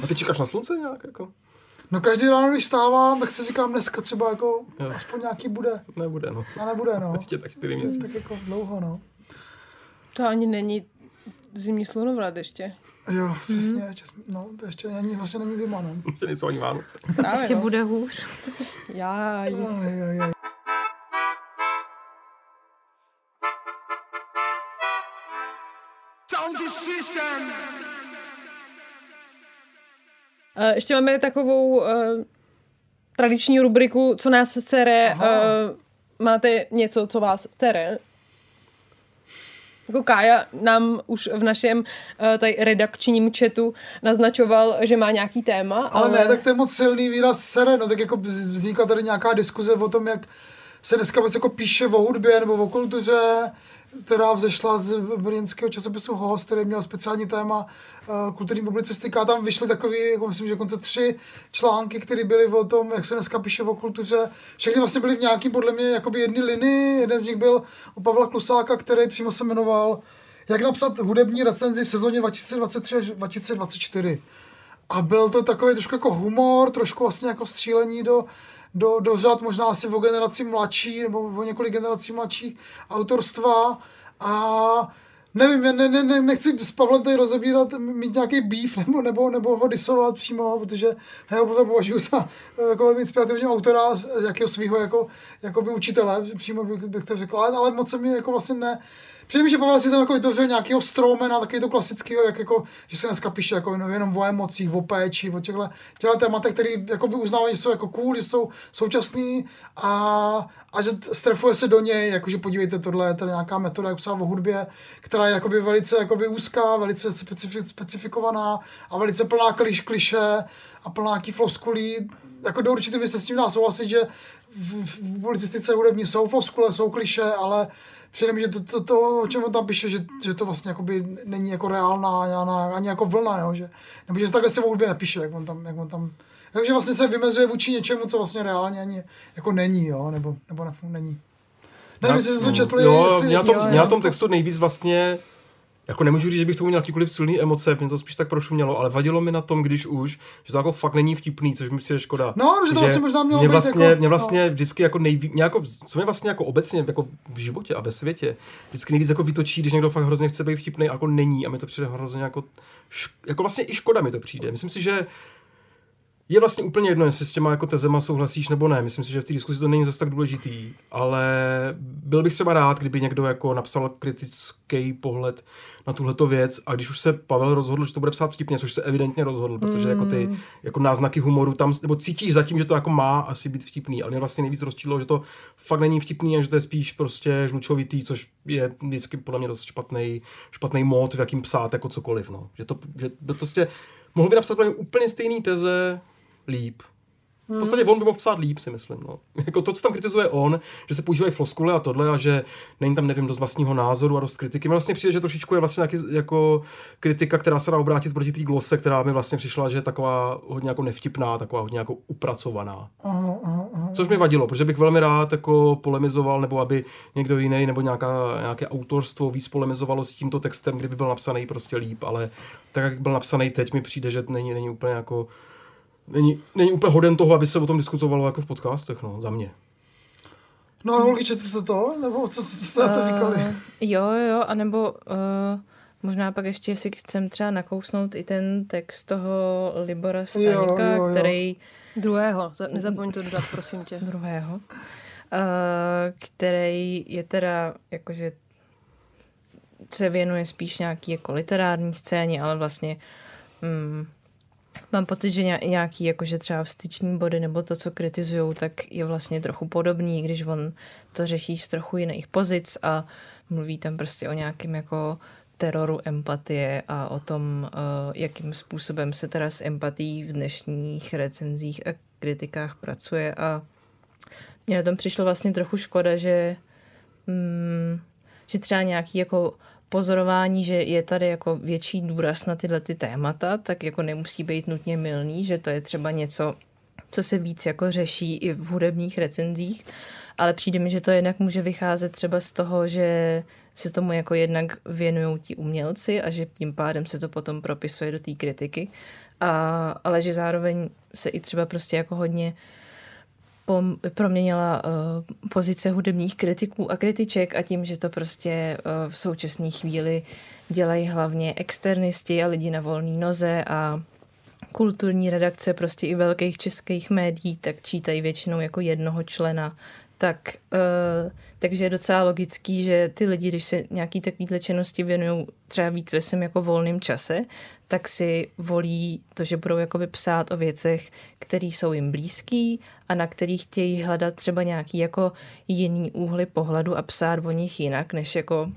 A ty čekáš na slunce nějak, jako? No každý ráno, když stávám, tak si říkám dneska třeba jako Jo. aspoň nějaký bude. Nebude, no. A nebude, no. Ještě tak čtyři měsíce. tak jako dlouho, no. To ani není zimní slunovrat ještě. Jo, přesně, čes, no, to ještě není, vlastně není zima, no. Ještě nejsou ani Vánoce. Právě, Ještě no. bude hůř. Jaj. Aj, aj, aj. Uh, ještě máme takovou uh, tradiční rubriku, co nás sere. Uh, máte něco, co vás sere? Jako Kája nám už v našem uh, tady redakčním chatu naznačoval, že má nějaký téma. Ale ne, tak to je moc silný výraz sere, no tak jako vz- vznikla tady nějaká diskuze o tom, jak se dneska moc jako píše o hudbě nebo o kultuře, která vzešla z brněnského časopisu Host, který měl speciální téma uh, kulturní publicistika. A tam vyšly takový, jako myslím, že dokonce tři články, které byly o tom, jak se dneska píše o kultuře. Všechny vlastně byly v nějaký, podle mě, jakoby jedny linii. Jeden z nich byl u Pavla Klusáka, který přímo se jmenoval Jak napsat hudební recenzi v sezóně 2023 až 2024. A byl to takový trošku jako humor, trošku vlastně jako střílení do, do, do řad, možná asi o generaci mladší, nebo o několik generací mladší autorstva. A Nevím, ne, ne, ne, nechci s Pavlem tady rozebírat, mít nějaký beef nebo, nebo, nebo ho disovat přímo, protože já ho považuji za eh, jako velmi inspirativního autora, jakého svého jako, jako by učitele, přímo bych, bych to řekl, ale, ale moc se mi jako vlastně ne, Přijde mi, že Pavel si tam jako vytvořil nějakého stromena, takový to klasického, jak jako, že se dneska píše jako jenom, o emocích, o péči, o těchto, těchto tématech, které jako by uznávají, že jsou jako cool, že jsou současný a, a že strefuje se do něj, jakože podívejte, tohle je tady nějaká metoda, jak psát o hudbě, která je jakoby velice jakoby úzká, velice specifi, specifikovaná a velice plná kliš, kliše a plná nějaký floskulí. Jako do určitě se s tím dá souhlasit, že v, v publicistice hudební jsou floskule, jsou kliše, ale přijde mi, že to, to, to, o čem on tam píše, že, že to vlastně jakoby není jako reálná ani, ani jako vlna, jo, že, nebo že se takhle se o hudbě nepíše, jak on tam, jak on tam takže vlastně se vymezuje vůči něčemu, co vlastně reálně ani jako není, jo, nebo, nebo ne, není. Nevím, jestli jste to četli. Jo, jestli, mě na jestli, tom, mě na tom textu nejvíc vlastně jako nemůžu říct, že bych tomu měl jakýkoliv silný emoce, mě to spíš tak prošumělo, ale vadilo mi na tom, když už, že to jako fakt není vtipný, což mi přijde škoda. No, že to vlastně možná mělo mě být vlastně, jako- mě vlastně vždycky jako nejvíc, jako, co mě vlastně jako obecně jako v životě a ve světě, vždycky nejvíc jako vytočí, když někdo fakt hrozně chce být vtipný, jako není a mi to přijde hrozně jako, šk- jako vlastně i škoda mi to přijde. Myslím si, že je vlastně úplně jedno, jestli s těma jako tezema souhlasíš nebo ne. Myslím si, že v té diskuzi to není zase tak důležitý, ale byl bych třeba rád, kdyby někdo jako napsal kritický pohled na tuhleto věc a když už se Pavel rozhodl, že to bude psát vtipně, což se evidentně rozhodl, protože jako ty jako náznaky humoru tam, nebo cítíš zatím, že to jako má asi být vtipný, ale mě vlastně nejvíc rozčílo, že to fakt není vtipný a že to je spíš prostě žlučovitý, což je vždycky podle mě dost špatný, špatný mód, v jakým psát jako cokoliv, no. Že to, že to prostě, mohl by napsat úplně stejný teze líp. V podstatě on by mohl psát líp, si myslím. No. Jako to, co tam kritizuje on, že se používají floskule a tohle a že není tam, nevím, dost vlastního názoru a dost kritiky. Mi vlastně přijde, že trošičku je vlastně nějaký, jako kritika, která se dá obrátit proti té glose, která mi vlastně přišla, že je taková hodně jako nevtipná, taková hodně jako upracovaná. Aha, aha, aha. Což mi vadilo, protože bych velmi rád jako polemizoval, nebo aby někdo jiný, nebo nějaká, nějaké autorstvo víc polemizovalo s tímto textem, kdyby byl napsaný prostě líp, ale tak, jak byl napsaný teď, mi přijde, že není, není úplně jako Není, není úplně hoden toho, aby se o tom diskutovalo jako v podcastech, no, za mě. No a holky, četli jste to? Nebo co jste na to říkali? Uh, jo, jo, anebo uh, možná pak ještě si chcem třeba nakousnout i ten text toho Libora Staníka, jo, jo. který Druhého, za- nezapomeň to dodat, prosím tě. druhého, uh, který je teda jakože se věnuje spíš nějaký jako literární scéně, ale vlastně mm, mám pocit, že ně- nějaký jakože třeba vstyční body nebo to, co kritizujou, tak je vlastně trochu podobný, když on to řeší z trochu jiných pozic a mluví tam prostě o nějakém jako teroru empatie a o tom, uh, jakým způsobem se teda s empatí v dnešních recenzích a kritikách pracuje. A mně na tom přišlo vlastně trochu škoda, že, mm, že třeba nějaký jako pozorování, že je tady jako větší důraz na tyhle ty témata, tak jako nemusí být nutně milný, že to je třeba něco, co se víc jako řeší i v hudebních recenzích, ale přijde mi, že to jednak může vycházet třeba z toho, že se tomu jako jednak věnují ti umělci a že tím pádem se to potom propisuje do té kritiky, a, ale že zároveň se i třeba prostě jako hodně proměnila uh, pozice hudebních kritiků a kritiček a tím, že to prostě uh, v současné chvíli dělají hlavně externisti a lidi na volné noze a kulturní redakce prostě i velkých českých médií, tak čítají většinou jako jednoho člena. Tak, uh, takže je docela logický, že ty lidi, když se nějaký takovýhle činnosti věnují třeba víc ve svém jako volném čase, tak si volí to, že budou jakoby psát o věcech, které jsou jim blízký a na kterých chtějí hledat třeba nějaký jako jiný úhly pohledu a psát o nich jinak, než jako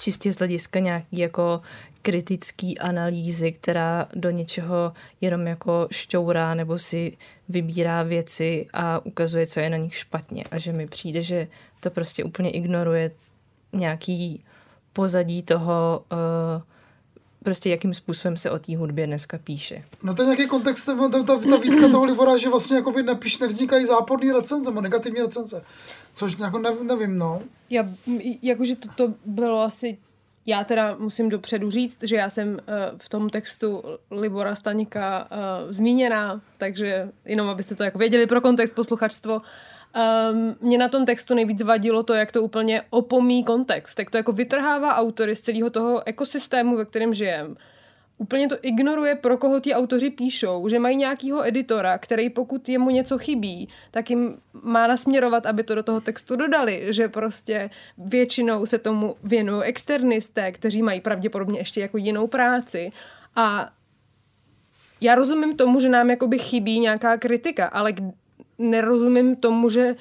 čistě z hlediska nějaký jako kritický analýzy, která do něčeho jenom jako šťourá nebo si vybírá věci a ukazuje, co je na nich špatně. A že mi přijde, že to prostě úplně ignoruje nějaký pozadí toho, uh, prostě jakým způsobem se o té hudbě dneska píše. No to je nějaký kontext, ta, ta, ta výtka toho Libora, že vlastně jakoby nepíš, nevznikají záporný recenze, nebo negativní recenze. Což jako ne, nevím, no. Já, jakože to, to bylo asi já teda musím dopředu říct, že já jsem uh, v tom textu Libora Staníka uh, zmíněná, takže jenom abyste to jako věděli pro kontext posluchačstvo. Um, mě na tom textu nejvíc vadilo to, jak to úplně opomí kontext, jak to jako vytrhává autory z celého toho ekosystému, ve kterém žijem. Úplně to ignoruje, pro koho ti autoři píšou, že mají nějakýho editora, který pokud jemu něco chybí, tak jim má nasměrovat, aby to do toho textu dodali, že prostě většinou se tomu věnují externisté, kteří mají pravděpodobně ještě jako jinou práci. A já rozumím tomu, že nám jakoby chybí nějaká kritika, ale nerozumím tomu, že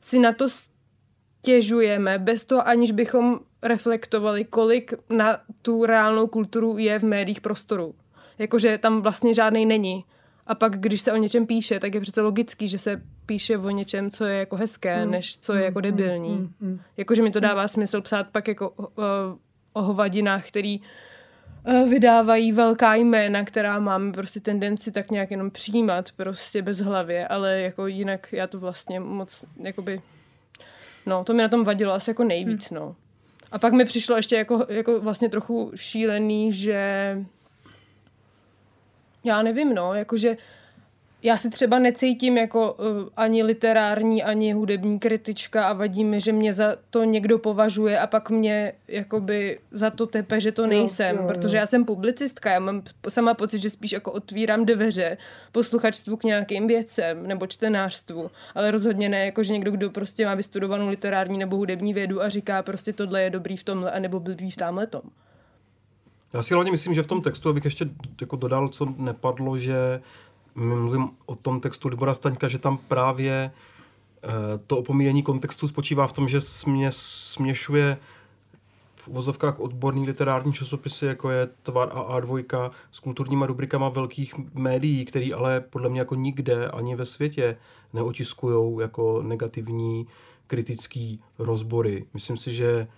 si na to stěžujeme bez toho, aniž bychom reflektovali, kolik na tu reálnou kulturu je v médiích prostoru. Jakože tam vlastně žádnej není. A pak, když se o něčem píše, tak je přece logický, že se píše o něčem, co je jako hezké, Mm, než co je jako debilní. mm, mm. Jakože mi to dává smysl psát pak jako uh, o hovadinách, který uh, vydávají velká jména, která máme prostě tendenci tak nějak jenom přijímat prostě bez hlavě, ale jako jinak já to vlastně moc, jakoby, no, to mi na tom vadilo asi jako nejvíc, no. A pak mi přišlo ještě jako, jako vlastně trochu šílený, že já nevím, no, jakože já si třeba necítím jako uh, ani literární, ani hudební kritička a vadí mi, že mě za to někdo považuje a pak mě jakoby za to tepe, že to nejsem, jo, jo. protože já jsem publicistka, já mám sama pocit, že spíš jako otvírám dveře posluchačstvu k nějakým věcem nebo čtenářstvu, ale rozhodně ne jako, že někdo, kdo prostě má vystudovanou literární nebo hudební vědu a říká prostě tohle je dobrý v tomhle a nebo blbý v tamhle tom. Já si hlavně myslím, že v tom textu, abych ještě jako dodal, co nepadlo, že mluvím o tom textu Libora Staňka, že tam právě eh, to opomíjení kontextu spočívá v tom, že smě, směšuje v uvozovkách odborný literární časopisy, jako je Tvar a A2, s kulturníma rubrikama velkých médií, který ale podle mě jako nikde ani ve světě neotiskují jako negativní kritický rozbory. Myslím si, že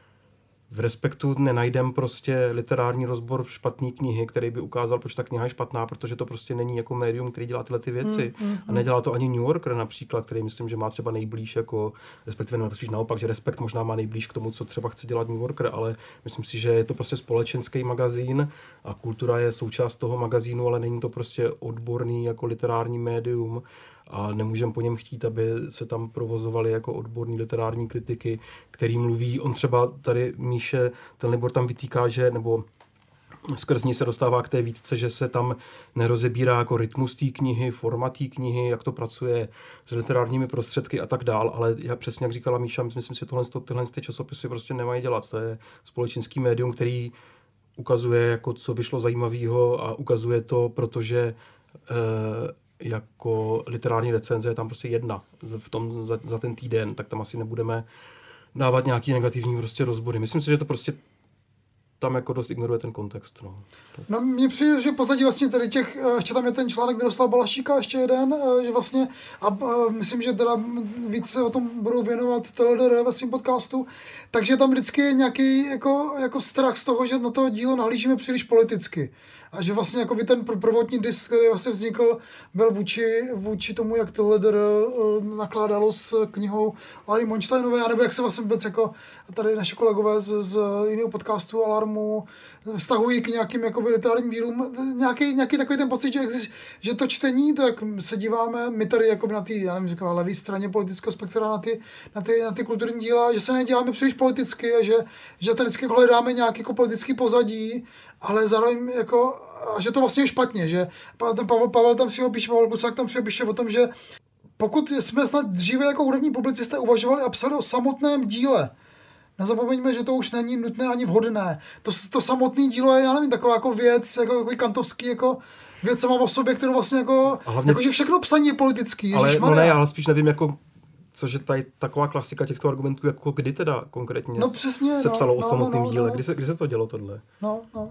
v Respektu nenajdem prostě literární rozbor špatné knihy, který by ukázal, proč ta kniha je špatná, protože to prostě není jako médium, který dělá tyhle ty věci. Mm, mm, A nedělá to ani New Yorker například, který myslím, že má třeba nejblíž jako, respektive no, spíš naopak, že Respekt možná má nejblíž k tomu, co třeba chce dělat New Yorker, ale myslím si, že je to prostě společenský magazín a kultura je součást toho magazínu, ale není to prostě odborný jako literární médium a nemůžeme po něm chtít, aby se tam provozovaly jako odborní literární kritiky, který mluví, on třeba tady Míše, ten Libor tam vytýká, že, nebo skrz ní se dostává k té výtce, že se tam nerozebírá jako rytmus té knihy, format té knihy, jak to pracuje s literárními prostředky a tak dál, ale já přesně jak říkala Míša, myslím si, že tohle, tyhle ty časopisy prostě nemají dělat. To je společenský médium, který ukazuje, jako co vyšlo zajímavého a ukazuje to, protože eh, jako literární recenze je tam prostě jedna v tom za, za ten týden, tak tam asi nebudeme dávat nějaký negativní prostě rozbory. Myslím si, že to prostě tam jako dost ignoruje ten kontext. No. No mně přijde, že pozadí vlastně tady těch, eh, ještě tam je ten článek Miroslava Balašíka, ještě jeden, eh, že vlastně, a eh, myslím, že teda víc se o tom budou věnovat TLDR ve svém podcastu, takže tam vždycky je nějaký jako, jako strach z toho, že na to dílo nahlížíme příliš politicky. A že vlastně jako by ten pr- prvotní disk, který vlastně vznikl, byl vůči, vůči tomu, jak TLDR nakládalo s knihou Lary Monštejnové, anebo jak se vlastně vůbec jako tady naši kolegové z, z jiného podcastu Alarmu vztahují k nějakým jakoby literárním dílům. Nějaký, nějaký takový ten pocit, že, exist, že to čtení, to jak se díváme, my tady jakoby na té, já nevím, říkám, levé straně politického spektra na ty, na, ty, na ty kulturní díla, že se neděláme příliš politicky a že, že ten vždycky jako hledáme nějaký jako politický pozadí, ale zároveň jako, a že to vlastně je špatně, že ten Pavel, Pavel tam všeho píše, Pavel Kusák tam všeho píše o tom, že pokud jsme snad dříve jako hudební publicisté uvažovali a psali o samotném díle, Nezapomeňme, že to už není nutné ani vhodné. To, to samotné dílo je, já nevím, taková jako věc, jako, jako kantovský, jako věc sama o sobě, kterou vlastně jako, A hlavně- jako že všechno psaní je politický, Ale no ne, já spíš nevím, jako což je tady taková klasika těchto argumentů, jako kdy teda konkrétně No přesně, se no, psalo o no, samotném no, no, díle. no. Kdy, se, kdy se to dělo tohle? No, no.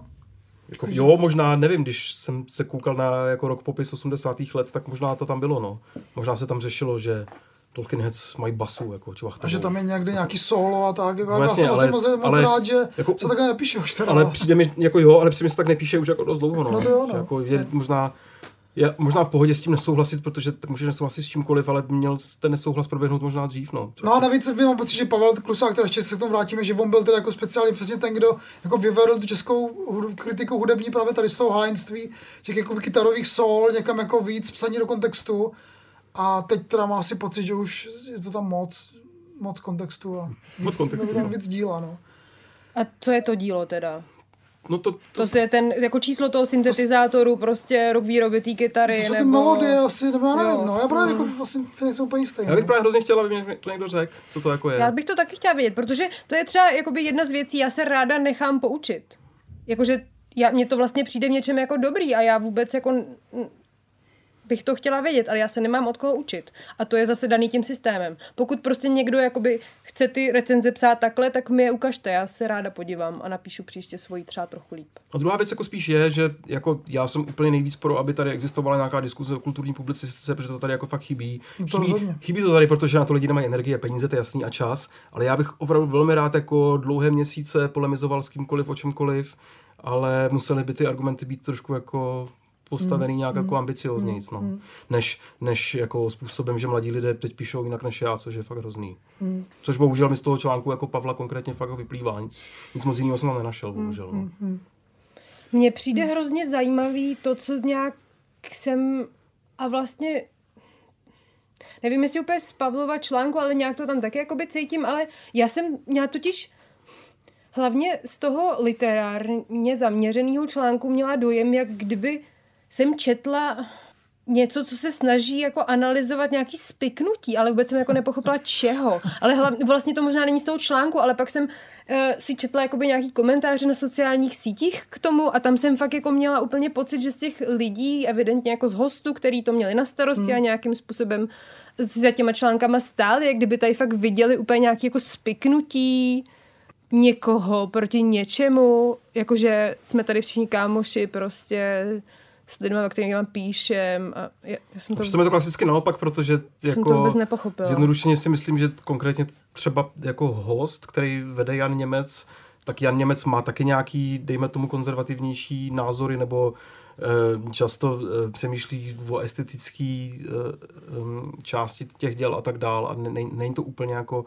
Jako, jo, možná, nevím, když jsem se koukal na jako rok popis 80. let, tak možná to tam bylo, no. Možná se tam řešilo, že Tolkien Heads mají basu, jako čvachtovou. A že tam je někde nějaký solo a tak, jako, No no, já jasně, jsem ale- moc, moc ale rád, že jako- se takhle nepíše už teda. Ale přijde mi, jako jo, ale přijde mi, se tak nepíše už jako dost dlouho, no. No to jo, no. Jako je možná Já možná v pohodě s tím nesouhlasit, protože můžeš nesouhlasit s čímkoliv, ale měl ten nesouhlas proběhnout možná dřív. No, No a navíc my mám pocit, že Pavel Klusák, teda ještě se k tomu vrátíme, že on byl teda jako speciálně přesně ten, kdo jako vyvedl tu českou kritiku hudební právě tady z toho hájenství, těch jako kytarových sol, někam jako víc psaní do kontextu. A teď teda má asi pocit, že už je to tam moc, moc kontextu a Moc víc, kontextu, tam no. víc díla, no. A co je to dílo teda? no to, to, To je ten, jako číslo toho syntetizátoru, prostě rok výroby té kytary, To jsou ty nebo... melodie asi, nebo já nevím, Jo. no. Já právě jako vlastně si nejsem úplně jistý. já bych no. právě hrozně chtěla, aby mě to někdo řekl, co to jako je. Já bych to taky chtěla vědět, protože to je třeba jakoby jedna z věcí, já se ráda nechám poučit. Jakože já, mně to vlastně přijde v něčem jako dobrý a já vůbec jako bych to chtěla vědět, ale já se nemám od koho učit. A to je zase daný tím systémem. Pokud prostě někdo jakoby chce ty recenze psát takhle, tak mi je ukažte, já se ráda podívám a napíšu příště svoji třeba trochu líp. A druhá věc jako spíš je, že jako já jsem úplně nejvíc pro, aby tady existovala nějaká diskuze o kulturní publicistice, protože to tady jako fakt chybí. To chybí, rozhodně. chybí to tady, protože na to lidi nemají energie, peníze, to je jasný a čas, ale já bych opravdu velmi rád jako dlouhé měsíce polemizoval s kýmkoliv, o čemkoliv, ale musely by ty argumenty být trošku jako postavený nějak jako ambicioznějc, no. Než, než jako způsobem, že mladí lidé teď píšou jinak než já, což je fakt hrozný. Což bohužel mi z toho článku jako Pavla konkrétně fakt vyplývá. Nic, nic moc jiného jsem tam nenašel, bohužel. No. Mně přijde hrozně zajímavý to, co nějak jsem a vlastně nevím, jestli úplně z Pavlova článku, ale nějak to tam taky jakoby cítím, ale já jsem měla totiž hlavně z toho literárně zaměřeného článku měla dojem, jak kdyby jsem četla něco, co se snaží jako analyzovat nějaký spiknutí, ale vůbec jsem jako nepochopila čeho. Ale hlavně, vlastně to možná není z toho článku, ale pak jsem uh, si četla jakoby nějaký komentáře na sociálních sítích k tomu a tam jsem fakt jako měla úplně pocit, že z těch lidí, evidentně jako z hostů, který to měli na starosti hmm. a nějakým způsobem za těma článkama stáli, jak kdyby tady fakt viděli úplně nějaký jako spiknutí někoho proti něčemu, jakože jsme tady všichni kámoši prostě s lidmi, o kterými vám píšem. A já, já jsem to, Přitom je to klasicky naopak, protože jsem to vůbec jako nepochopila. zjednodušeně si myslím, že konkrétně třeba jako host, který vede Jan Němec, tak Jan Němec má taky nějaký, dejme tomu, konzervativnější názory nebo eh, často eh, přemýšlí o estetické části těch děl a tak dál a ne, není to úplně jako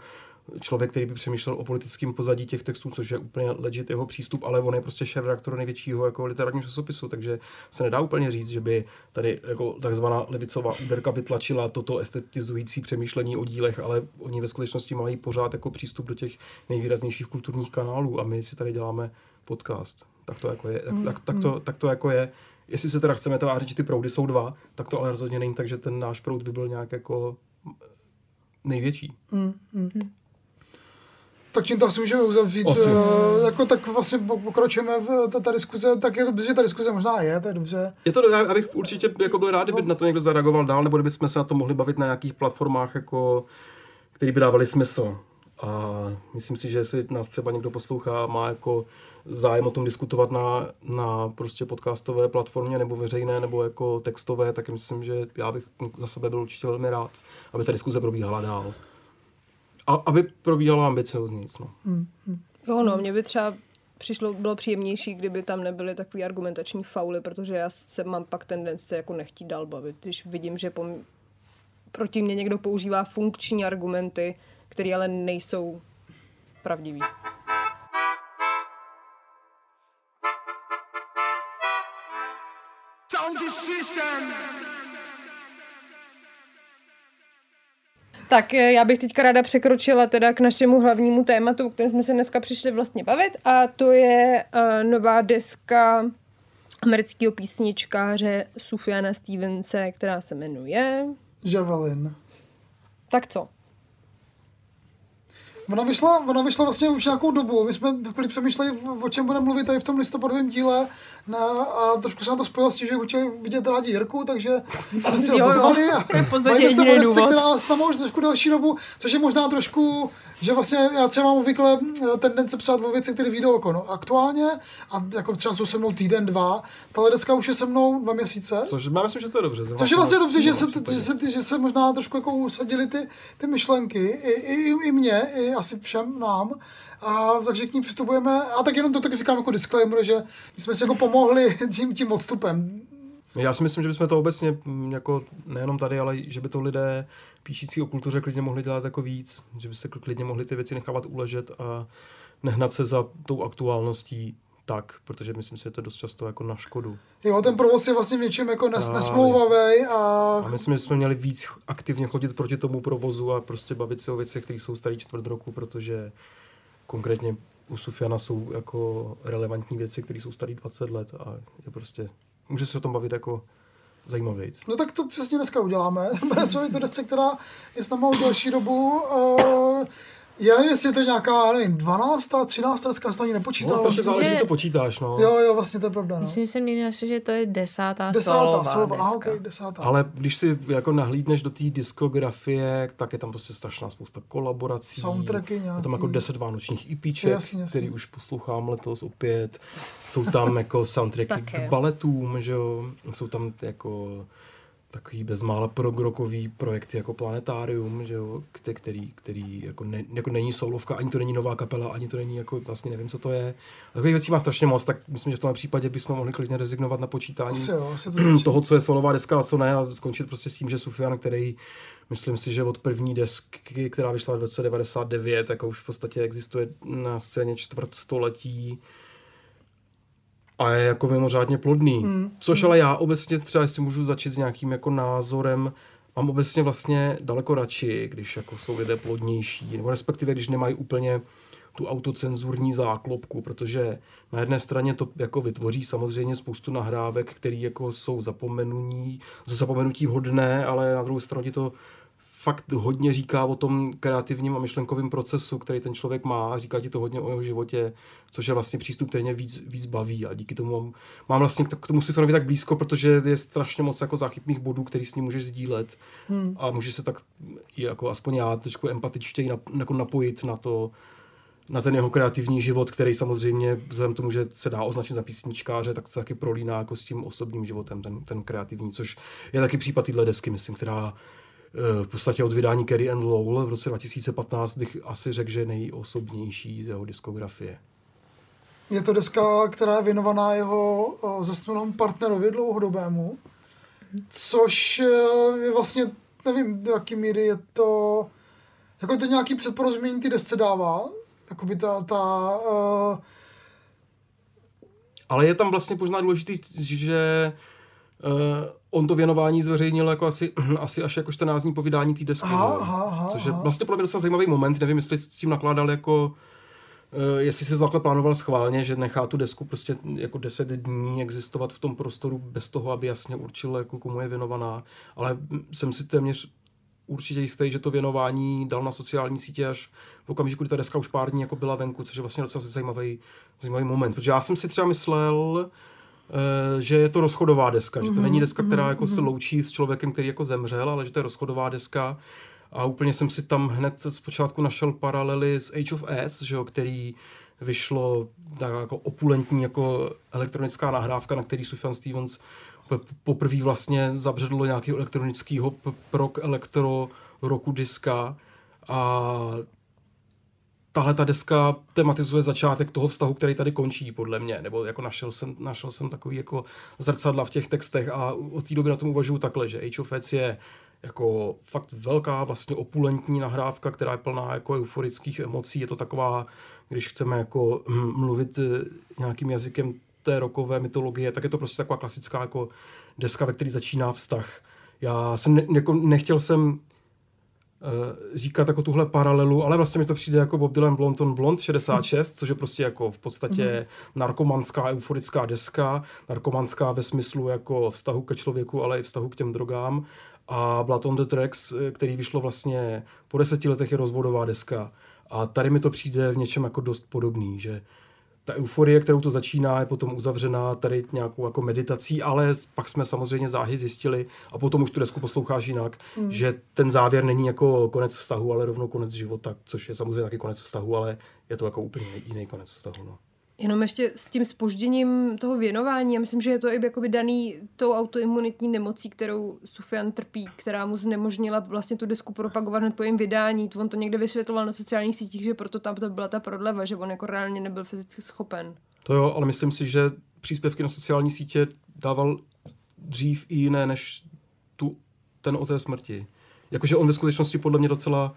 člověk, který by přemýšlel o politickém pozadí těch textů, což je úplně legit jeho přístup, ale on je prostě šéf redaktor největšího jako literárního časopisu, takže se nedá úplně říct, že by tady jako takzvaná levicová úderka vytlačila toto estetizující přemýšlení o dílech, ale oni ve skutečnosti mají pořád jako přístup do těch nejvýraznějších kulturních kanálů a my si tady děláme podcast. Tak to jako je. Tak, tak, tak, to, tak to jako je. Jestli se teda chceme tvářit, že ty proudy jsou dva, tak to ale rozhodně není tak, že ten náš proud by byl nějak jako největší. Tak tím to asi můžeme uzavřít. Asi. Uh, jako tak vlastně pok- pokračujeme v ta, ta diskuze, tak je dobře, že ta diskuze možná je, to je dobře. Je to, já bych určitě jako byl rád, kdyby na to někdo zareagoval dál, nebo kdybychom se na to mohli bavit na nějakých platformách, jako, které by dávaly smysl. A myslím si, že jestli nás třeba někdo poslouchá, má jako zájem o tom diskutovat na, na prostě podcastové platformě, nebo veřejné, nebo jako textové, tak myslím, že já bych za sebe byl určitě velmi rád, aby ta diskuze probíhala dál. A aby probíhala ambiciozně. No. Jo, no, mě by třeba přišlo, bylo příjemnější, kdyby tam nebyly takový argumentační fauly, protože já se mám pak tendence jako nechtít dál bavit, když vidím, že pom- proti mě někdo používá funkční argumenty, které ale nejsou pravdivý. Tak eh, já bych teďka ráda překročila teda k našemu hlavnímu tématu, o kterém jsme se dneska přišli vlastně bavit a to je uh, nová deska amerického písničkáře Sufiana Stevense, která se jmenuje... Javelin. Tak co? Ona vyšla, ona vyšla vlastně už nějakou dobu. My jsme chvíli přemýšleli, o čem budeme mluvit tady v tom listopadovém díle na, a trošku se nám to spojilo s tím, že chtěli vidět rádi Jirku, takže jsme si ho pozvali a bavíme se o která s námi už trošku delší dobu, což je možná trošku, že vlastně já třeba mám obvykle eh, tendence psát o věci, které vyjdou jako no, aktuálně a jako třeba jsou se mnou týden, dva. Tahle deska už je se mnou dva měsíce. Což já myslím, že to je dobře. Což je vlastně dobře, že se, že, se, že se možná trošku jako usadili ty, ty myšlenky, i, i, i mě, i asi všem nám. A takže k ní přistupujeme, a tak jenom to tak říkám jako disclaimer, že jsme si jako pomohli tím, tím odstupem. Já si myslím, že bychom to obecně, mm, jako nejenom tady, ale že by to lidé píšící o kultuře klidně mohli dělat jako víc, že by se klidně mohli ty věci nechávat uležet a nehnat se za tou aktuálností tak, protože myslím si, že to je dost často jako na škodu. Jo, ten provoz je vlastně v něčem jako nes, nesmlouvavý a... A myslím, že jsme měli víc aktivně chodit proti tomu provozu a prostě bavit se o věcech, které jsou starý čtvrt roku, protože konkrétně u Sufiana jsou jako relevantní věci, které jsou starý 20 let a je prostě, může se o tom bavit jako zajímavějc. No tak to přesně dneska uděláme. Jsme to desce, která je s náma už delší dobu. Uh, já nevím, jestli je to nějaká, nevím, 12. 13. deska, jsem to ani No, nepočítal. strašně Myslím, záleží, že- co počítáš, no. jo, jo, vlastně to je pravda. No. Myslím, že jsem někdy našel, že to je desátá, Desátá, solová deska. okay, desátá. Ale když si jako nahlídneš do té diskografie, tak je tam prostě strašná spousta kolaborací. Soundtracky Je tam nějaký. jako 10 vánočních EPček, Jasně, jasně. který už poslouchám letos opět. Jsou tam jako soundtracky k baletům, že jo. Jsou tam jako takový bezmála progrokový projekty jako Planetárium, že jo, kte- který, který jako, ne, jako není solovka, ani to není nová kapela, ani to není jako, vlastně nevím, co to je. Takových věcí má strašně moc, tak myslím, že v tomhle případě bychom mohli klidně rezignovat na počítání Asi jo, asi to toho, co je solová deska a co ne, a skončit prostě s tím, že Sufian, který myslím si, že od první desky, která vyšla v roce 99, jako už v podstatě existuje na scéně čtvrt století a je jako mimořádně plodný. Hmm. Což ale já obecně třeba, jestli můžu začít s nějakým jako názorem, mám obecně vlastně daleko radši, když jako jsou lidé plodnější, nebo respektive, když nemají úplně tu autocenzurní záklopku, protože na jedné straně to jako vytvoří samozřejmě spoustu nahrávek, které jako jsou zapomenutí, za zapomenutí hodné, ale na druhou stranu ti to fakt hodně říká o tom kreativním a myšlenkovém procesu, který ten člověk má a říká ti to hodně o jeho životě, což je vlastně přístup, který mě víc, víc baví a díky tomu mám, mám vlastně k tomu Sifrovi tak blízko, protože je strašně moc jako záchytných bodů, který s ním můžeš sdílet hmm. a můžeš se tak i jako aspoň já trošku empatičtěji nap, jako napojit na to, na ten jeho kreativní život, který samozřejmě vzhledem k tomu, že se dá označit za písničkáře, tak se taky prolíná jako s tím osobním životem, ten, ten kreativní, což je taky případ téhle desky, myslím, která v podstatě od vydání Kerry and Lowell v roce 2015 bych asi řekl, že nejosobnější z jeho diskografie. Je to deska, která je věnovaná jeho uh, zesnulému partnerovi dlouhodobému, což eh, je vlastně, nevím, do jaký míry je to, jako to nějaký předporozumění ty desce dává, jakoby ta, ta uh, Ale je tam vlastně možná důležitý, že on to věnování zveřejnil jako asi, asi až jako 14 dní po vydání té desky. Aha, aha, aha, Což je vlastně podle mě docela zajímavý moment. Nevím, jestli s tím nakládal jako Uh, jestli se to takhle plánoval schválně, že nechá tu desku prostě jako 10 dní existovat v tom prostoru bez toho, aby jasně určil, jako komu je věnovaná. Ale jsem si téměř určitě jistý, že to věnování dal na sociální sítě až v okamžiku, kdy ta deska už pár dní jako byla venku, což je vlastně docela zajímavý, zajímavý moment. Protože já jsem si třeba myslel, eh, že je to rozchodová deska, že to není deska, která jako se loučí s člověkem, který jako zemřel, ale že to je rozchodová deska. A úplně jsem si tam hned zpočátku našel paralely s Age of S, že jo, který vyšlo tak jako opulentní jako elektronická nahrávka, na který Sufjan Stevens poprvé vlastně zabředlo nějakého elektronického p- prog elektro roku diska a tahle ta deska tematizuje začátek toho vztahu, který tady končí, podle mě, nebo jako našel jsem, našel jsem takový jako zrcadla v těch textech a od té doby na tom uvažuji takhle, že Age of Heads je jako fakt velká, vlastně opulentní nahrávka, která je plná jako euforických emocí. Je to taková, když chceme jako hm, mluvit eh, nějakým jazykem té rokové mytologie, tak je to prostě taková klasická jako deska, ve které začíná vztah. Já jsem ne, jako nechtěl jsem říkat jako tuhle paralelu, ale vlastně mi to přijde jako Bob Dylan Blond on Blond 66, což je prostě jako v podstatě narkomanská euforická deska, narkomanská ve smyslu jako vztahu ke člověku, ale i vztahu k těm drogám. A Blood on the Tracks, eh, který vyšlo vlastně po deseti letech je rozvodová deska. A tady mi to přijde v něčem jako dost podobný, že ta euforie, kterou to začíná, je potom uzavřená tady nějakou jako meditací, ale pak jsme samozřejmě záhy zjistili a potom už tu desku posloucháš jinak, mm. že ten závěr není jako konec vztahu, ale rovnou konec života, což je samozřejmě taky konec vztahu, ale je to jako úplně jiný konec vztahu. No. Jenom ještě s tím spožděním toho věnování, já myslím, že je to i jakoby daný tou autoimunitní nemocí, kterou Sufian trpí, která mu znemožnila vlastně tu desku propagovat hned po jejím vydání. On to někde vysvětloval na sociálních sítích, že proto tam to byla ta prodleva, že on jako reálně nebyl fyzicky schopen. To jo, ale myslím si, že příspěvky na sociální sítě dával dřív i jiné než tu, ten o té smrti. Jakože on ve skutečnosti podle mě docela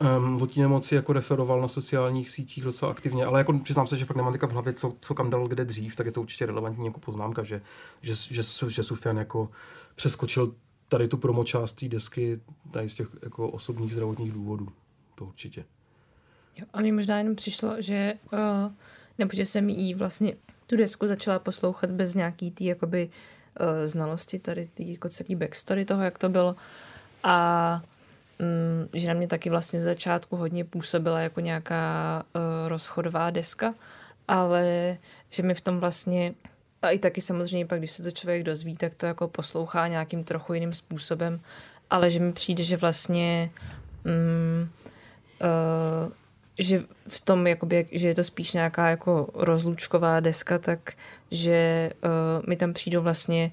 um, o té nemoci jako referoval na sociálních sítích docela aktivně, ale jako přiznám se, že fakt nemám teďka v hlavě, co, co kam dal kde dřív, tak je to určitě relevantní jako poznámka, že, že, že, že Sufian jako přeskočil tady tu promo část té desky tady z těch jako osobních zdravotních důvodů. To určitě. Jo, a mně možná jenom přišlo, že, uh, nebo že jsem jí vlastně tu desku začala poslouchat bez nějaký tý jakoby uh, znalosti tady tý jako celý backstory toho, jak to bylo. A že na mě taky vlastně z začátku hodně působila jako nějaká uh, rozchodová deska, ale že mi v tom vlastně a i taky samozřejmě pak, když se to člověk dozví, tak to jako poslouchá nějakým trochu jiným způsobem, ale že mi přijde, že vlastně um, uh, že v tom, jakoby, že je to spíš nějaká jako rozlučková deska, tak že uh, mi tam přijdou vlastně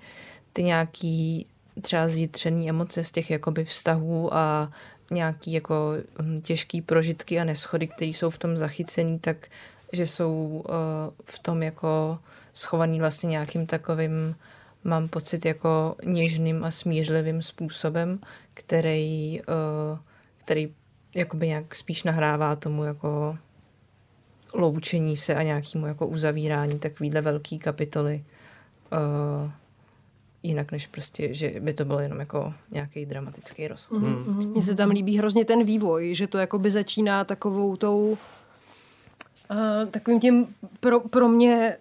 ty nějaký třeba zjitřený emoce z těch jakoby vztahů a nějaký jako hm, těžký prožitky a neschody, které jsou v tom zachycený, tak že jsou uh, v tom jako schovaný vlastně nějakým takovým, mám pocit, jako něžným a smířlivým způsobem, který, uh, který jakoby nějak spíš nahrává tomu jako loučení se a nějakému jako uzavírání takovýhle velký kapitoly. Uh, jinak než prostě, že by to bylo jenom jako nějaký dramatický rozchod. Mm. Mně se tam líbí hrozně ten vývoj, že to jakoby začíná takovou tou uh, takovým tím pro, pro mě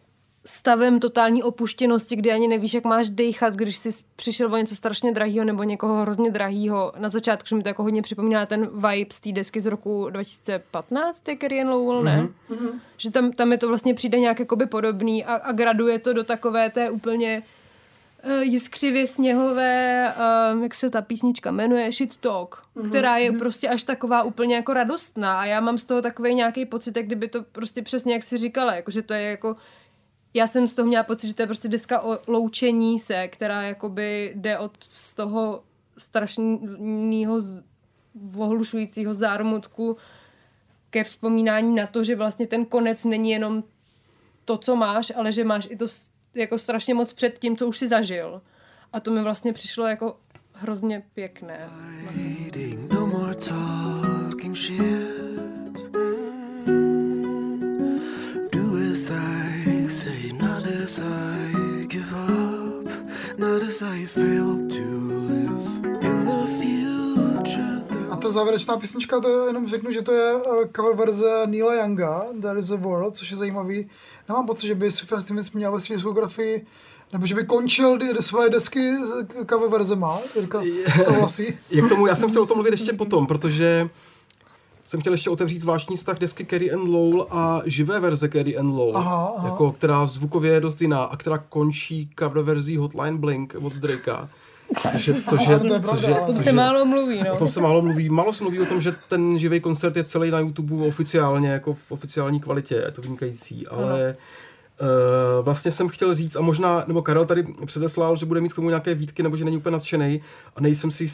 stavem totální opuštěnosti, kdy ani nevíš, jak máš dejchat, když jsi přišel o něco strašně drahého nebo někoho hrozně drahého. Na začátku, že mi to jako hodně připomíná ten vibe z té desky z roku 2015, ty Carrie Lowell, ne? Mm-hmm. Že tam, tam je to vlastně přijde nějak jakoby podobný a, a graduje to do takové té úplně uh, jiskřivě sněhové, uh, jak se ta písnička jmenuje, Shit Talk, mm-hmm. která je prostě až taková úplně jako radostná a já mám z toho takový nějaký pocit, jak kdyby to prostě přesně jak si říkala, jako že to je jako já jsem z toho měla pocit, že to je prostě deska o loučení se, která jakoby jde od z toho strašného ohlušujícího zármutku ke vzpomínání na to, že vlastně ten konec není jenom to, co máš, ale že máš i to jako strašně moc před tím, co už si zažil. A to mi vlastně přišlo jako hrozně pěkné. No not as I not as I fail to live in the future. Ta závěrečná písnička, to jenom řeknu, že to je eh, cover verze Neila Younga, There is a World, což je zajímavý. Nemám pocit, že by Sufjan Stevens měl ve své diskografii nebo že by končil své desky eh, cover verze má, Jirka souhlasí. Jak tomu, já jsem chtěl o tom mluvit ještě potom, protože jsem chtěl ještě otevřít zvláštní vztah desky Carrie and Lowell a živé verze Carrie and Lowell, Aha, aha. Jako, která zvukově je dost jiná a která končí cover verzí Hotline Blink od Drakea. Což je, což je, což je, ale- To což se málo mluví, O no. tom se málo mluví. Málo se mluví o tom, že ten živý koncert je celý na YouTube oficiálně, jako v oficiální kvalitě, je to vynikající, ale Uh, vlastně jsem chtěl říct, a možná, nebo Karel tady předeslal, že bude mít k tomu nějaké výtky, nebo že není úplně nadšený, a nejsem si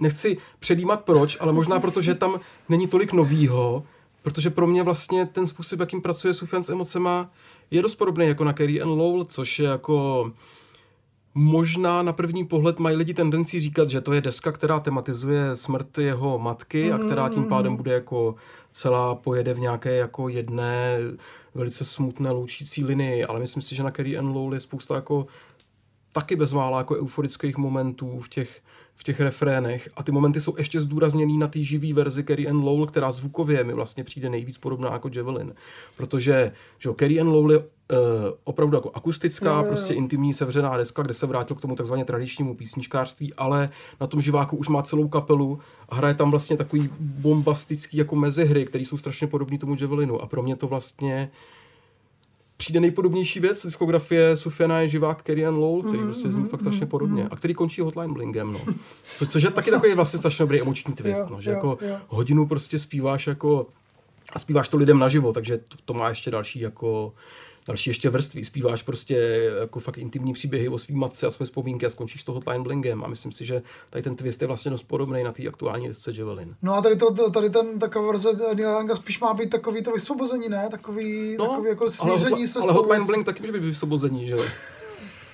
nechci předjímat proč, ale možná proto, že tam není tolik novýho, protože pro mě vlastně ten způsob, jakým pracuje Sufjan s emocema, je dost podobný jako na Carrie and Lowell, což je jako Možná na první pohled mají lidi tendenci říkat, že to je deska, která tematizuje smrt jeho matky a která tím pádem bude jako celá pojede v nějaké jako jedné velice smutné loučící linii, ale myslím si, že na Carrie and Lowell je spousta jako taky bezmála jako euforických momentů v těch, v těch refrénech a ty momenty jsou ještě zdůrazněný na té živý verzi Carrie and Lowell, která zvukově mi vlastně přijde nejvíc podobná jako Javelin, protože že jo, Carrie and Lowell je uh, opravdu jako akustická, Jo, jo, jo. prostě intimní sevřená deska, kde se vrátil k tomu takzvaně tradičnímu písničkářství, ale na tom živáku už má celou kapelu a hraje tam vlastně takový bombastický jako mezihry, které jsou strašně podobné tomu Javelinu a pro mě to vlastně přijde nejpodobnější věc z diskografie Sufiana je živák Ann Lowell, který prostě zní fakt strašně podobně a který končí Hotline Blingem, no. Co, což je taky takový vlastně strašně dobrý emoční twist, no, že jo, jako jo. hodinu prostě zpíváš jako a zpíváš to lidem naživo, takže to, to má ještě další jako další ještě vrstvy. Zpíváš prostě jako fakt intimní příběhy o svým matce a své vzpomínky a skončíš to Hotline Blingem a myslím si, že tady ten twist je vlastně dost podobný na té aktuální desce Javelin. No a tady, to, tady ten taková verze Neil Younga spíš má být takový to vysvobození, ne? Takový, no, takový jako ale, smíření hotla- se ale s tou Hotline. Bling taky může být vysvobození, že jo?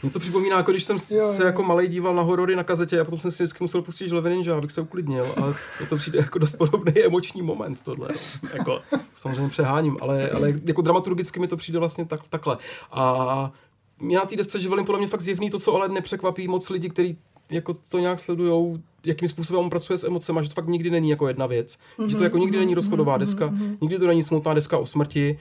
Mě to připomíná, jako když jsem Jo, se jako malý díval na horory na kazetě a potom jsem si vždycky musel pustit žlevy ninja, abych se uklidnil. A mně to přijde jako dost podobný emoční moment tohle. no. Jako, samozřejmě přeháním, ale, ale jako dramaturgicky mi to přijde vlastně tak, takhle. A mě na té desce živelím podle mě fakt zjevný to, co ale nepřekvapí moc lidi, kteří jako to nějak sledujou, jakým způsobem on pracuje s emocemi, že to fakt nikdy není jako jedna věc. Že to jako nikdy není rozchodová deska, nikdy to není smutná deska o smrti,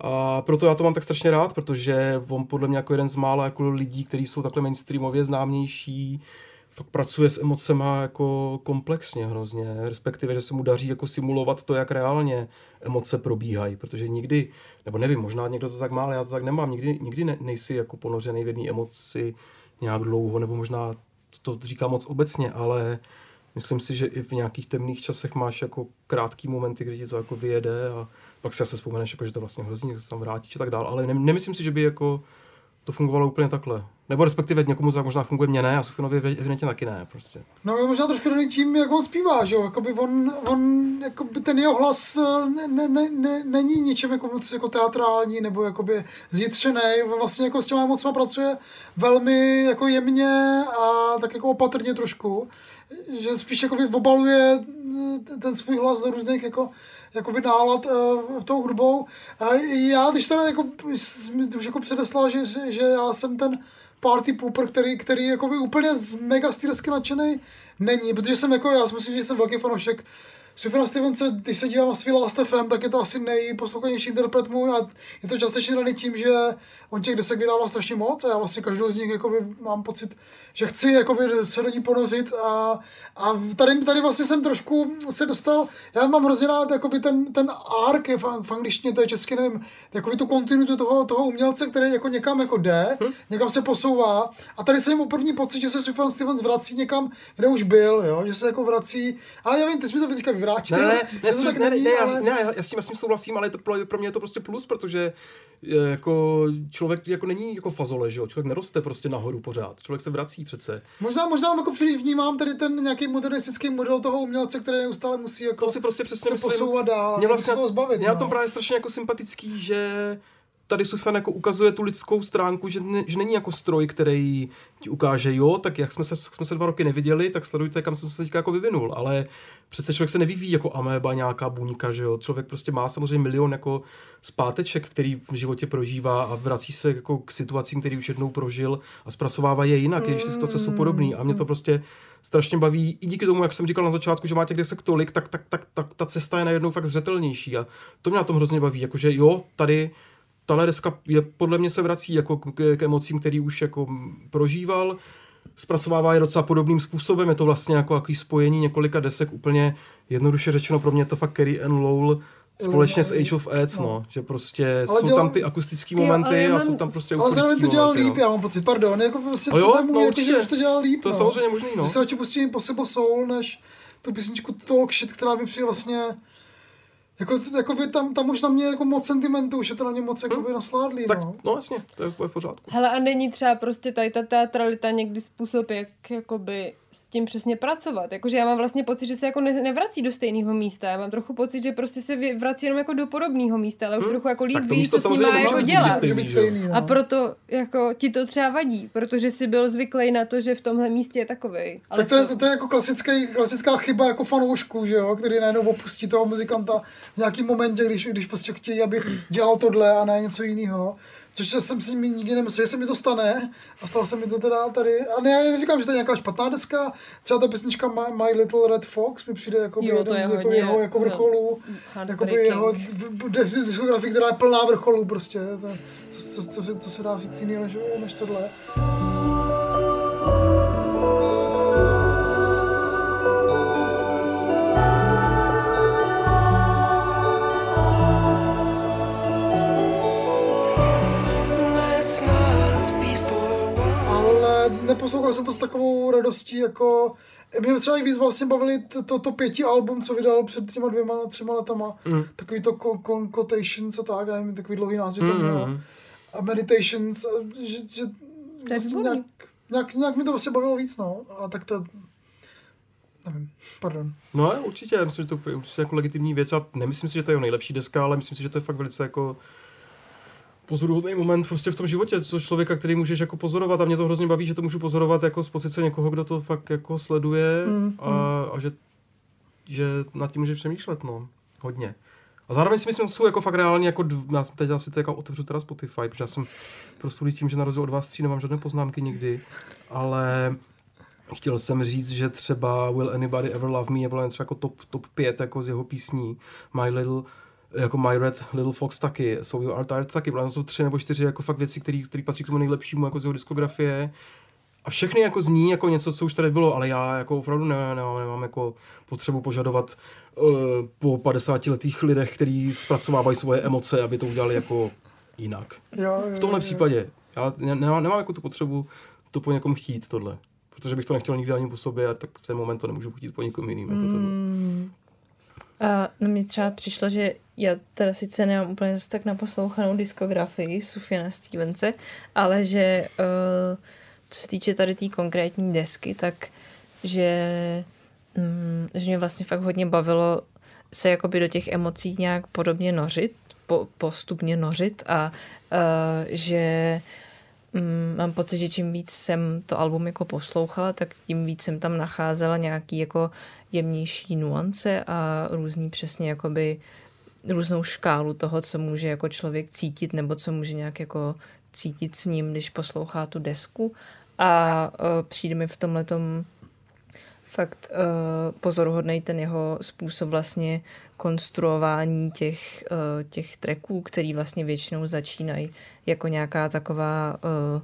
a proto já to mám tak strašně rád, protože on podle mě jako jeden z mála jako lidí, kteří jsou takhle mainstreamově známější, fakt pracuje s emocema jako komplexně hrozně, respektive, že se mu daří jako simulovat to, jak reálně emoce probíhají, protože nikdy, nebo nevím, možná někdo to tak má, ale já to tak nemám, nikdy, nikdy ne, nejsi jako ponořený v jedné emoci nějak dlouho, nebo možná to říkám moc obecně, ale myslím si, že i v nějakých temných časech máš jako krátký momenty, kdy ti to jako vyjede a pak si asi vzpomeneš, jako, že to vlastně hrozí, jak se tam vrátíš a tak dále, ale ne, nemyslím si, že by jako to fungovalo úplně takhle. Nebo respektive někomu to tak možná funguje, mě ne, a Sufjanovi evidentně taky ne, prostě. No je možná trošku daný tím, jak on zpívá, že jo, jakoby on, on jakoby ten jeho hlas eh, ne, ne, ne, ne, není ničem jako moc jako teatrální nebo jakoby zjitřený, on vlastně jako s těma emocema pracuje velmi jako jemně a tak jako opatrně trošku, že spíš jakoby obaluje eh, ten svůj hlas do různých jako jakoby nálad uh, tou hudbou. A já, když teda jako, už jako předeslal, že, že, že já jsem ten party pooper, který, který jakoby úplně z mega desky nadšenej není, protože jsem jako, já si myslím, že jsem velký fanoušek Sufjana Stevense, když se dívám na svý Last FM, tak je to asi nejposlouchanější interpret můj a je to částečně daný tím, že on těch desek vydává strašně moc a já vlastně každou z nich jakoby mám pocit, že chci jakoby se do ní ponořit a, a tady, tady vlastně jsem trošku se dostal, já mám hrozně rád jakoby ten, ten arc, je v, v angličtině, to je česky, nevím, jakoby tu kontinuitu toho, toho umělce, který jako někam jako jde, Hm? někam se posouvá a tady jsem o první pocit, že se Sufjan Stevens vrací někam, kde už byl, jo? že se jako vrací, ale já vím, ty jsi mi to teďka vyvrátil, Ne, ne, ne, to ne, tak ne, není, ne, já, ale... ne já, já, s tím, já s tím souhlasím, ale to pro, pro mě je to prostě plus, protože je, jako člověk jako není jako fazole, že jo? Člověk neroste prostě nahoru pořád. Člověk se vrací přece. Možná, možná jako příliš vnímám tady ten nějaký modernistický model toho umělce, který neustále musí jako To si prostě přesně se myslím. posouvat dál, Mě vlastně, se toho zbavit. mě na no. tom právě strašně jako sympatický, že tady Sufjan jako ukazuje tu lidskou stránku, že, ne, že není jako stroj, který ti ukáže, jo, tak jak jsme se, jsme se dva roky neviděli, tak sledujte, kam jsem se teďka jako vyvinul, ale přece člověk se nevyvíjí jako ameba, nějaká buňka, že jo, člověk prostě má samozřejmě milion jako zpáteček, který v životě prožívá a vrací se jako k situacím, který už jednou prožil a zpracovává je jinak, i když ty situace jsou podobné a mě to prostě strašně baví, i díky tomu, jak jsem říkal na začátku, že má těch desek tolik, tak, tak, tak, tak ta cesta je najednou fakt zřetelnější. A to mě na tom hrozně baví, jakože jo, tady tahle deska je, podle mě se vrací jako k, k emocím, který už jako prožíval, zpracovává je docela podobným způsobem, je to vlastně jako jaký spojení několika desek, úplně jednoduše řečeno pro mě je to fakt Kerry and Lowell společně s Age of Aids, no. že prostě Ale jsou dělá- tam ty akustické Ty jo, momenty ale já a mám- jsou tam prostě Ale zároveň to dělal momenty, líp, no. já mám pocit, pardon, jako prostě A jo, to můj, no jako, určitě. že už to dělal líp, To je no. samozřejmě možný, no. Že si radši pustím Possible Soul, než tu písničku Talk Shit, která mi přijde vlastně jako, jakoby tam, tam už na mě jako moc sentimentu, už je to na ně moc jakoby nasládlý? Tak, no. no jasně, to je v pořádku. Hele, a není třeba prostě tady ta teatralita někdy způsob, jak jakoby tím přesně pracovat. Jakože já mám vlastně pocit, že se jako ne, nevrací do stejného místa. Já mám trochu pocit, že prostě se vrací jenom jako do podobného místa, ale už Hm? trochu jako líp Tak to ví, místo co s ním má jako dělat. stejný, stejný, no. A proto jako ti to třeba vadí, protože jsi byl zvyklý na to, že v tomhle místě je takovej. Ale Tak to je, to je jako klasický, klasická chyba jako fanoušku, že jo, který najednou opustí toho muzikanta v nějakém momentě, když, když prostě chtějí, aby dělal tohle a ne něco jiného. Což jsem si nikdy nemyslel, že se mi to stane a stalo se mi to teda tady. A ne, já neříkám, že to je nějaká špatná deska, třeba ta písnička My, My Little Red Fox mi přijde jako Jo, jeden je z jako jeho jako vrcholů, jakoby jeho diskografii, která je plná vrcholů prostě. To, co, co, co, co, co se dá říct jiný než, než tohle. Neposlouchal jsem to s takovou radostí, jako mě třeba i víc vlastně bavili to, to, pěti album, co vydal před těma dvěma, třema letama, Mm. takový to con- con- Quotations a tak, já nevím, takový dlouhý názvy to Mm, mělo, mm. a Meditations, a že, že vlastně nějak, nějak, nějak, mi to vlastně bavilo víc, no, a tak to, nevím, pardon. No určitě, já myslím, že to je určitě jako legitimní věc a nemyslím si, že to je jeho nejlepší deska, ale myslím si, že to je fakt velice jako pozoruhodný moment prostě v tom životě, co člověka, který můžeš jako pozorovat a mě to hrozně baví, že to můžu pozorovat jako z pozice někoho, kdo to fakt jako sleduje Mm, a, a že, že nad tím může přemýšlet, no, hodně. A zároveň si myslím, že jsou jako fakt reálně, jako, dv- já jsem teď asi to jako otevřu teda Spotify, protože já jsem prostě tím, že na rozdíl od vás tří nemám žádné poznámky nikdy, ale chtěl jsem říct, že třeba Will Anybody Ever Love Me je mě třeba jako top, top 5 jako z jeho písní. My Little jako My Red Little Fox taky, So You Are Tired taky, protože jsou tři nebo čtyři jako fakt věci, které patří k tomu nejlepšímu jako z jeho diskografie. A všechny jako zní jako něco, co už tady bylo, ale já jako opravdu ne, ne, nemám jako potřebu požadovat uh, po 50 letých lidech, kteří zpracovávají svoje emoce, aby to udělali jako jinak. Jo, jo, V tomhle jo. případě. Já ne- nemám, nemám jako tu potřebu to po někom chtít, tohle. Protože bych to nechtěl nikdy ani po sobě, a tak v ten moment to nemůžu chtít po někom jiným. Jako tohle. Mm, A no mně třeba přišlo, že já teda sice nemám úplně zase tak naposlouchanou diskografii Sufiana Stevense, ale že uh, co se týče tady té tý konkrétní desky, tak že, mm, že mě vlastně fakt hodně bavilo se jakoby do těch emocí nějak podobně nořit, po, postupně nořit a uh, že mm, mám pocit, že čím víc jsem to album jako poslouchala, tak tím víc jsem tam nacházela nějaký jako jemnější nuance a různý přesně jakoby různou škálu toho, co může jako člověk cítit nebo co může nějak jako cítit s ním, když poslouchá tu desku. A uh, přijde mi v tomhle fakt uh, pozoruhodný ten jeho způsob vlastně konstruování těch, uh, těch tracků, který vlastně většinou začínají jako nějaká taková uh,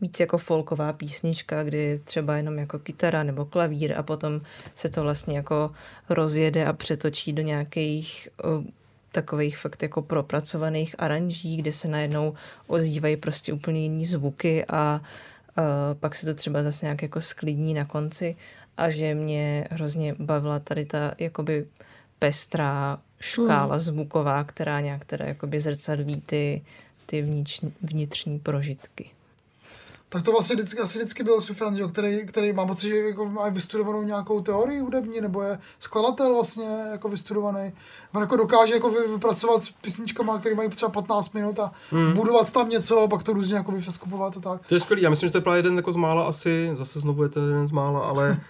víc jako folková písnička, kdy je třeba jenom jako kytara nebo klavír a potom se to vlastně jako rozjede a přetočí do nějakých uh, takových fakt jako propracovaných aranží, kde se najednou ozývají prostě úplně jiný zvuky a uh, pak se to třeba zase nějak jako sklidní na konci a že mě hrozně bavila tady ta jakoby pestrá škála Hmm. zvuková, která nějak teda jakoby zrcadlí ty, ty vnitřní, vnitřní prožitky. Tak to vlastně vždycky, asi vždycky byl Sufjan, že který, který mám pocit, že jako má vystudovanou nějakou teorii hudební, nebo je skladatel vlastně jako vystudovaný. On jako dokáže jako vy- vypracovat s písničkama, které mají třeba 15 minut a Hmm. budovat tam něco, a pak to různě jako přeskupovat a tak. To je skvělý, já myslím, že to je právě jeden jako z mála asi, zase znovu je to jeden z mála, ale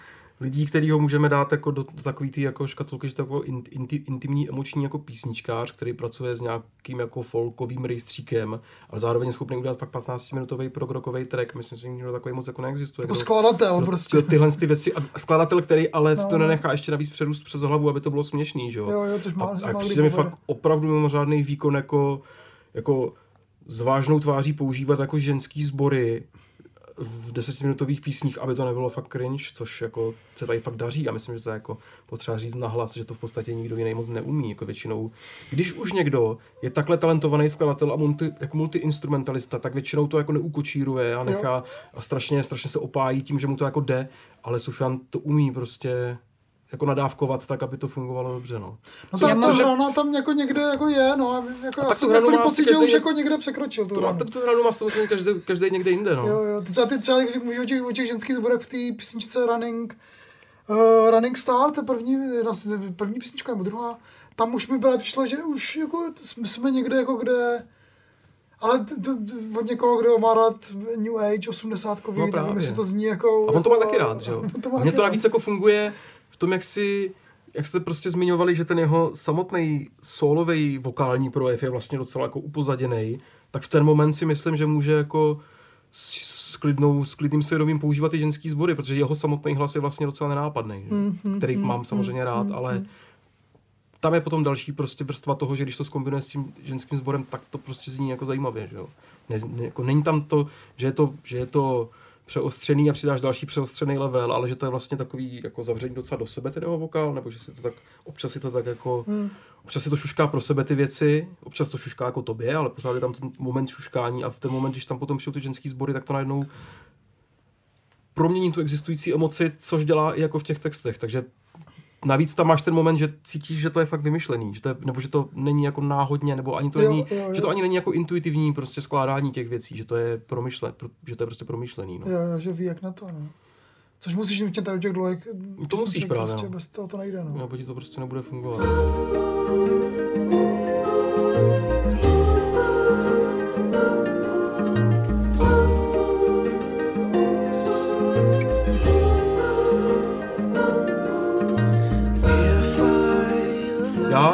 lidí, který ho můžeme dát jako do, do takový ty jako škatulky, že to jako in, inti, intimní emoční jako písničkář, který pracuje s nějakým jako folkovým rejstříkem, ale zároveň je schopný udělat fakt 15-minutový progrokový track. Myslím si, že nikdo takový moc jako neexistuje. Jako kdo- skladatel kdo prostě. ty- Tyhle ty věci, a skladatel, který ale si No, to no. nenechá ještě navíc přerůst přes hlavu, aby to bylo směšný, že jo? Jo, jo, což má, a, a přijde mi fakt opravdu mimořádný výkon jako, jako s vážnou tváří používat jako ženský sbory v desetiminutových písních, aby to nebylo fakt cringe, což jako se tady fakt daří a myslím, že to je jako potřeba říct nahlas, že to v podstatě nikdo jiný moc neumí, jako většinou. Když už někdo je takhle talentovaný skladatel a multi, jako multiinstrumentalista, tak většinou to jako neukočíruje a nechá a strašně, strašně se opájí tím, že mu to jako jde, ale Sufjan to umí prostě jako nadávkovat tak, aby to fungovalo dobře, no. No ta, ta což je- hrana tam jako někde jako je, no. a Jako já tak jsem takový pocit, že už jako někde překročil tu To, hranu. tak tu hranu má samozřejmě každý, každý někde jinde, no. Jo, jo. Ty třeba, ty třeba, když mluvíš o těch, o těch ženských zborech v té písničce Running, uh, Running Star, to první, první písnička nebo druhá, tam už mi bylo přišlo, že už jako jsme- někde jako kde, ale t- t- od někoho, kdo má rád New Age, 80 No nevím, jestli to zní jako... A on to má jako, taky rád, že jo? A mně to navíc jako funguje tom, jak si jak jste prostě zmiňovali, že ten jeho samotný solový vokální projev je vlastně docela jako upozaděný, tak v ten moment si myslím, že může jako s klidnou, s klidným svědomím používat i ženský sbory, protože jeho samotný hlas je vlastně docela nenápadný, že? Mm, mm, který mm, mám samozřejmě rád, mm, ale mm. tam je potom další prostě vrstva toho, že když to skombinuje s tím ženským sborem, tak to prostě zní jako zajímavě, že jo. Ne, ne, jako není tam to, že je to, že je to přeostřený a přidáš další přeostřený level, ale že to je vlastně takový jako zavření docela do sebe ten jeho vokál, nebo že si to tak, občas si to tak jako, Hmm. občas si to šušká pro sebe ty věci, občas to šušká jako tobě, ale pořád je tam ten moment šuškání a v ten moment, když tam potom přijdou ty ženský sbory, tak to najednou promění tu existující emoci, což dělá i jako v těch textech, takže navíc tam máš ten moment, že cítíš, že to je fakt vymyšlený, že to je, nebo že to není jako náhodně, nebo ani to Jo, není, jo, jo. že to ani není jako intuitivní prostě skládání těch věcí, že to je promyšlen, pro, že to je prostě promyšlený. No. Jo, jo, že ví jak na to, no. Což musíš nutně tady u těch dlouhých To musíš písniček právě, prostě no. bez toho to nejde, no. Nebo ti to prostě nebude fungovat.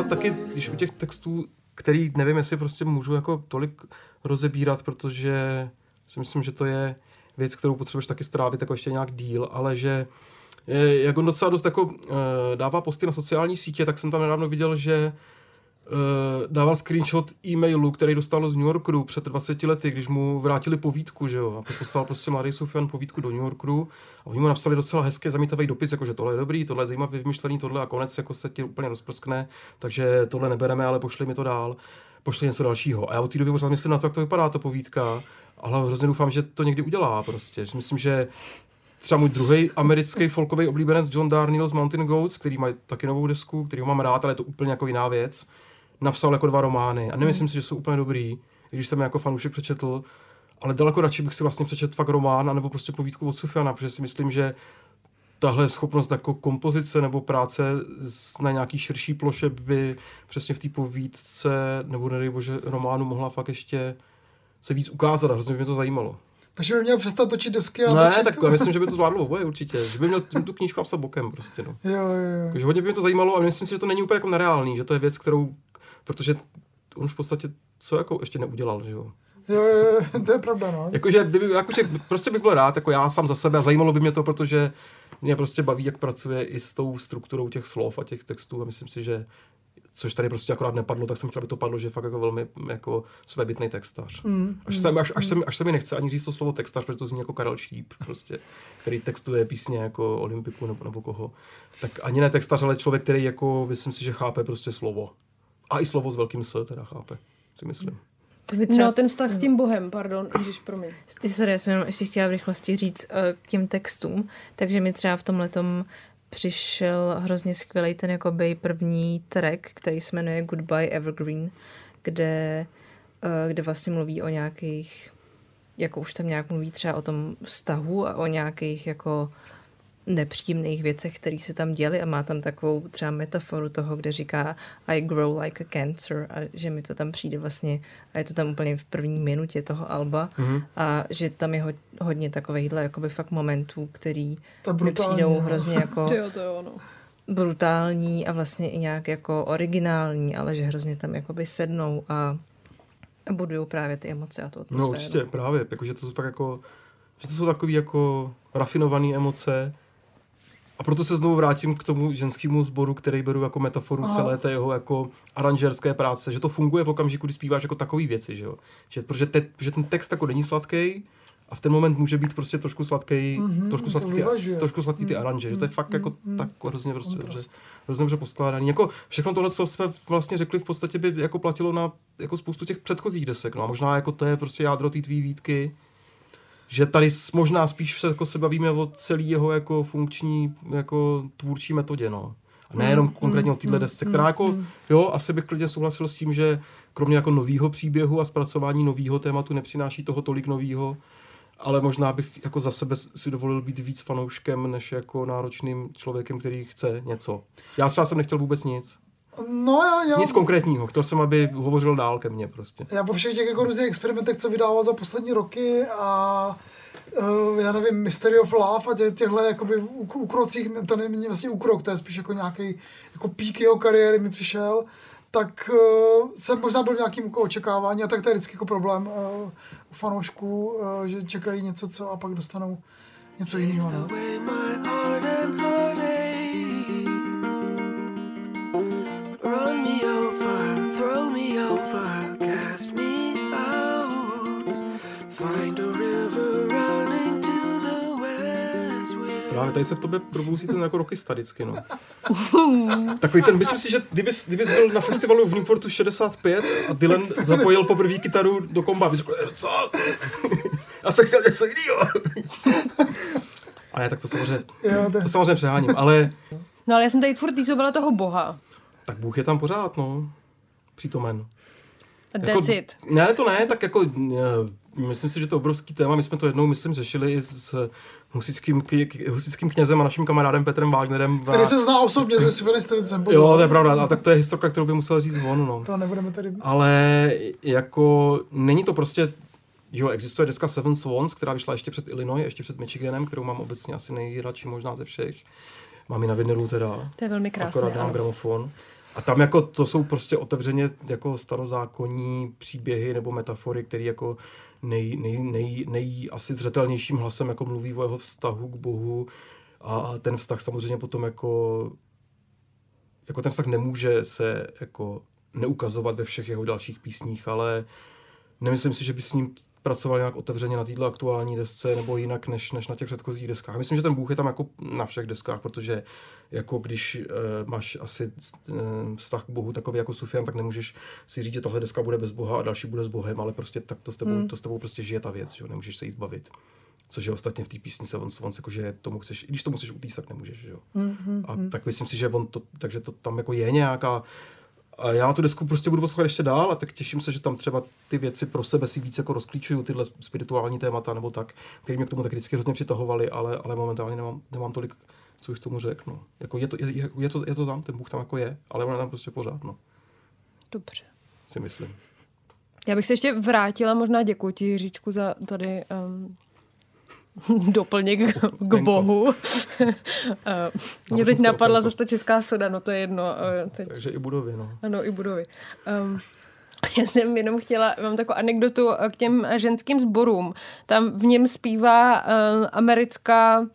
Taky, když u těch textů, který nevím, jestli prostě můžu jako tolik rozebírat, protože si myslím, že to je věc, kterou potřebuješ taky strávit jako ještě nějak díl, ale že je, jak on docela dost jako uh, dává posty na sociální sítě, tak jsem tam nedávno viděl, že dával screenshot e-mailu, který dostal z New Yorku před 20 lety, když mu vrátili povídku, že jo. A poslal prostě mladý Sufjan povídku do New Yorku a oni mu napsali docela hezký zamítavý dopis, jako že tohle je dobrý, tohle je zajímavý vymyšlený, tohle a konec jako se ti úplně rozprskne, takže tohle nebereme, ale pošli mi to dál pošli něco dalšího. A já od té doby pořád myslím na to, jak to vypadá, ta povídka, ale hrozně doufám, že to někdy udělá prostě. Že Myslím, že třeba můj druhý americký folkový oblíbenec John Darnielle z Mountain Goats, který má taky novou desku, který ho mám rád, ale je to úplně jako jiná věc, napsal jako dva romány a nemyslím si, že jsou úplně dobrý, když jsem je jako fanoušek přečetl, ale daleko radši bych si vlastně přečetl fakt román, anebo prostě povídku od Sufiana, protože si myslím, že tahle schopnost jako kompozice nebo práce na nějaký širší ploše by přesně v té povídce nebo nedej bože románu mohla fakt ještě se víc ukázat a hrozně by mě to zajímalo. Takže by měl přestat točit desky a Ne, točit... tak já myslím, že by to zvládlo oboje určitě. Že by měl tu knížku napsat bokem prostě, no. Jo, jo, jo. Takže hodně by mě to zajímalo, ale myslím si, že to není úplně jako nereálný, že to je věc, kterou, protože on už v podstatě co jako ještě neudělal, že jo. Jo, jo, jo, to je pravda, no. Jakože, kdyby, jakože prostě bych byl rád, jako já sám za sebe a zajímalo by mě to, protože mě prostě baví, jak pracuje i s tou strukturou těch slov a těch textů a myslím si, že což tady prostě akorát nepadlo, tak jsem chtěl, aby to padlo, že je fakt jako velmi jako svébytný textař. Mm, Až, se, až, až, se, mi- až se mi nechce ani říct to slovo textař, protože to zní jako Karel Šíp, prostě, který textuje písně jako Olympiku nebo, nebo koho. Tak ani ne textař, ale člověk, který jako, myslím si, že chápe prostě slovo. A i slovo s velkým S teda chápe, si myslím. To by třeba... No, ten vztah s tím bohem, pardon, Ježiš, promiň. Sorry, já jsem jenom ještě chtěla v rychlosti říct uh, k těm textům, takže mi třeba v tom letom přišel hrozně skvělý ten jakoby první track, který se jmenuje Goodbye Evergreen, kde, uh, kde vlastně mluví o nějakých, jako už tam nějak mluví třeba o tom vztahu a o nějakých jako nepříjemných věcech, které se tam děly a má tam takovou třeba metaforu toho, kde říká I grow like a cancer a že mi to tam přijde vlastně a je to tam úplně v první minutě toho alba Mhm. a že tam je ho, hodně takovýchhle jakoby fakt momentů, který To je mi přijdou no. hrozně jako To jo, to jo, no. brutální a vlastně i nějak jako originální, ale že hrozně tam jakoby sednou a budují právě ty emoce a tu atmosféru. No určitě, právě, jakože to jsou fakt jako, že to jsou takové jako rafinované emoce. A proto se znovu vrátím k tomu ženskému sboru, který beru jako metaforu Aha. celé té jeho jako aranžerské práce, že to funguje v okamžiku, kdy zpíváš jako takový věci, že jo. Že, protože, te, že ten text jako není sladký a v ten moment může být prostě trošku sladký, Mhm, trošku sladký, ty, trošku sladký ty Mhm, aranže, že to je fakt jako mhm, tak hrozně prostě dobře, hrozně dobře poskládaný. Jako všechno tohle, co jsme vlastně řekli, v podstatě by jako platilo na jako spoustu těch předchozích desek. No a možná jako to je prostě jádro té tvý výtky, že tady možná spíš se, jako se bavíme o celý jeho jako funkční jako tvůrčí metodě, no. A nejenom konkrétně o téhle desce, která jako, jo, asi bych klidně souhlasil s tím, že kromě jako novýho příběhu a zpracování novýho tématu nepřináší toho tolik novýho, ale možná bych jako za sebe si dovolil být víc fanouškem, než jako náročným člověkem, který chce něco. Já třeba jsem nechtěl vůbec nic. No já, já, Nic konkrétního. Chtěl jsem, aby hovořil dál ke mně prostě. já po všech těch jako různých experimentech, co vydával za poslední roky a uh, já nevím, Mystery of Love a tě, těchhle jakoby uk- ukrocích, to není vlastně ukrok, to je spíš jako nějaký jako pík jeho kariéry mi přišel, tak uh, jsem možná byl v nějakým jako očekávání a tak to je vždycky jako problém uh, u fanoušků, uh, že čekají něco, co a pak dostanou něco jiného. Wind. Právě tady se v tobě probouzí ten jako rockista vždycky, no. Takový ten, myslím si, že kdybys, kdybys byl na festivalu v Newportu 65 a Dylan zapojil poprvé kytaru do komba, bys řekl, "Eh, co? Já jsem chtěl něco jiného. A ne, tak to samozřejmě, Jo, to, to samozřejmě přeháním, ale No ale já jsem tady furt týzovala toho boha. tak Bůh je tam pořád, no. Přítomen. A that's jako, it. Ne, to ne, tak jako eh, myslím si, že to je obrovský téma. My jsme to jednou, myslím, řešili i s husickým, husickým knězem a naším kamarádem Petrem Wagnerem. který se zná osobně se Sylvanem Stevensem, Jo, to je pravda. A tak to je historka, kterou by musel říct on, no. To nebudeme tady... Ale jako není to prostě Jo, existuje deska Seven Swans, která vyšla ještě před Illinois, ještě před Michiganem, kterou mám obecně asi nejradši možná ze všech. Mám ji na vinilu teda. To je velmi krásné. Akorát ano. gramofon. A tam jako to jsou prostě otevřeně jako starozákonní příběhy nebo metafory, které jako nej, nej, nej, nej, asi zřetelnějším hlasem jako mluví o jeho vztahu k Bohu. A ten vztah samozřejmě potom jako jako ten vztah nemůže se jako neukazovat ve všech jeho dalších písních, ale nemyslím si, že by s ním pracoval nějak otevřeně na této aktuální desce nebo jinak než, než na těch předchozích deskách. Myslím, že ten Bůh je tam jako na všech deskách, protože jako když uh, máš asi uh, vztah k Bohu takový jako Sufian, tak nemůžeš si říct, že tahle deska bude bez Boha a další bude s Bohem, ale prostě tak to s tebou, Hmm. to s tebou prostě žije ta věc, že jo? nemůžeš se jí zbavit. Což je ostatně v té písnice, on, on jako, že tomu chceš, i když tomu chceš utíct, tak nemůžeš, že jo. Mhm, A mhm. tak myslím si, že on to, takže to tam jako je nějaká, a já tu desku prostě budu poslouchat ještě dál a tak těším se, že tam třeba ty věci pro sebe si víc jako rozklíčuju, tyhle spirituální témata nebo tak, které mě k tomu tak vždycky hrozně přitahovaly, ale, ale momentálně nemám, nemám tolik, co bych k tomu řeknu. Jako je, to, je, je, to, je to tam, ten Bůh tam jako je, ale on je tam prostě pořád, no, Dobře. si myslím. Já bych se ještě vrátila, možná děkuji ti, Jiříčku, za tady um, doplněk k Bohu. uh, mě teď napadla zase ta česká soda, no to je jedno. Uh, teď. Takže i budovy, no. Ano, i budovy. Um, já jsem jenom chtěla, mám takovou anekdotu eh, k těm eh, ženským sborům. Tam v něm zpívá uh, americká uh,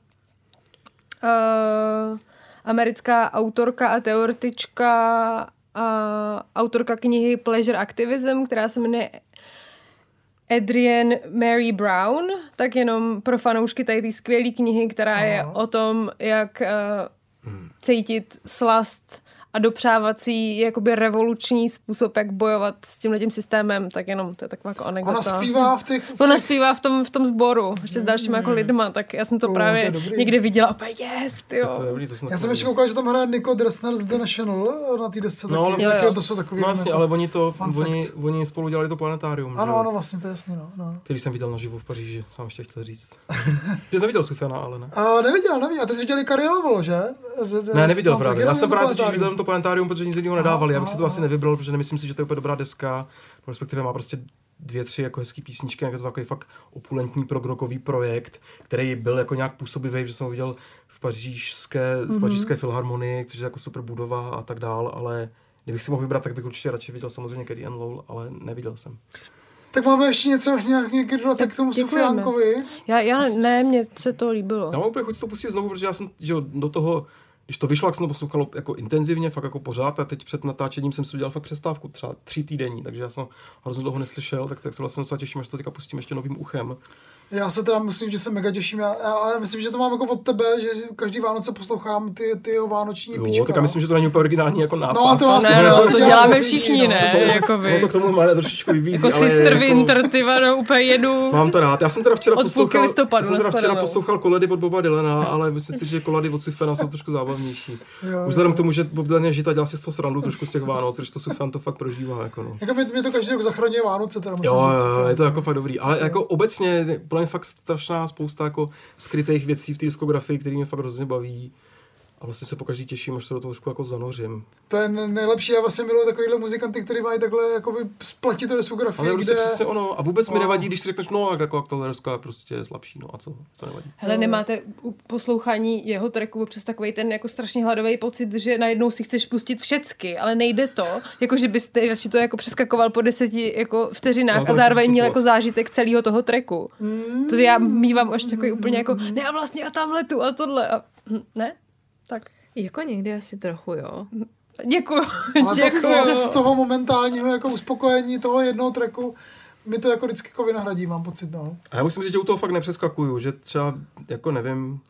americká autorka a teoretička a autorka knihy Pleasure Activism, která se jmenuje Adrienne Mary Brown, tak jenom pro fanoušky tady té skvělé knihy, která je o tom, jak uh, cítit slast a dopřávací jakoby revoluční způsob, jak bojovat s tímhle tím systémem, tak jenom to je taková jako anekdota. Ona zpívá v těch... V Ona těch zpívá v tom, v tom sboru, ještě s dalšíma jako lidma, tak já jsem to To- to právě dobrý. někde viděla a úplně yes, Tak to jo. je dobrý, to jsem Já jsem ještě koukal, že tam hraje Nico Dressner z The National na té desce No, ale- taky. Jo, taky jo. to jsou takový No jasně, jako- ale oni to, oni, oni spolu dělali to planetárium, že Ano, jo? ano, vlastně, to je jasný, no. no. který jsem viděl naživo v Paříži, jsem ještě chtěl říct. Ty jsi neviděl Sufiana, ale ne. A neviděl, neviděl. A ty jsi viděl i Karielovo, že? Ne, neviděl právě. Já jsem právě totiž viděl to planetárium, protože nic jiného nedávali. Já bych si to asi nevybral, protože nemyslím si, že to je úplně dobrá deska. No, respektive má prostě dvě, tři jako hezký písničky, jak je to takový fakt opulentní progrokový projekt, který byl jako nějak působivý, že jsem ho viděl v pařížské, Mhm. v pařížské filharmonii, což je jako super budova a tak dál, ale kdybych si mohl vybrat, tak bych určitě radši viděl samozřejmě Kerry and Lowell, ale neviděl jsem. Tak máme ještě něco, nějak někdy dodatek k tomu děkujeme. Sufiánkovi. Já, já ne, mně se to líbilo. Já mám úplně chuť to pustit znovu, protože já jsem že do toho, když to vyšlo, jak jsem to poslouchal jako intenzivně, fakt jako pořád a teď před natáčením jsem si udělal fakt přestávku, třeba tři týdenní, takže já jsem hrozně dlouho neslyšel, tak, tak se vlastně docela těším, až to teďka pustím ještě novým uchem. Já se teda musím, že se mega těším, já, já, myslím, že to mám jako od tebe, že každý Vánoce poslouchám ty, ty jeho vánoční Jo, píčka. tak já myslím, že to není úplně originální jako nápad. No, to asi Ne, no, asi to dělám děláme všichni, no. ne? No, Jakoby. no to k tomu má trošičku vybízí, Jako ale Sister jako, Winter, ty vado, úplně jedu. Mám to rád. Já jsem teda včera Od poslouchal, listopadu já jsem teda včera poslouchal koledy od Boba Dylana, ale myslím si, že koledy od Sufjana jsou trošku zábavnější. Jo, Už vzhledem k tomu, že Bob Dylan je žita, dělal si z toho srandu trošku z těch Vánoc, když to Sufjan to fakt prožívá. Jako no. Jako mě, mě to každý rok zachraňuje Vánoce, teda musím Jo, říct. je to jako fakt dobrý. Ale jako obecně, plně fakt strašná spousta jako skrytých věcí v té diskografii, které mě fakt hrozně baví. A vlastně se pokaždý těším, až se do toho trošku jako zanořím. To je ne- nejlepší, já vlastně miluji takovýhle muzikanty, který mají takhle jakoby splatitou Ale diskografii, je prostě kde... přesně ono. A vůbec mi No. nevadí, když si řekneš, no, jak jako je prostě slabší, no a co, to nevadí. Hele, nemáte u poslouchání jeho tracku občas takový ten jako strašně hladový pocit, že najednou si chceš pustit všecky, ale nejde to, jako že byste radši to jako přeskakoval po deseti jako vteřinách No, to a zároveň měl jako zážitek celého toho tracku. To já mývám až takový úplně jako, ne a vlastně a tamhle tu a tohle a hm, ne? Tak Jako někdy asi trochu, jo. děkuju, Ale to z, toho- z děkuju. toho momentálního jako uspokojení toho jednoho tracku mi to jako vždycky jako vynahradí, mám pocit, no. A já musím říct, že u toho fakt nepřeskakuju, že třeba, jako nevím,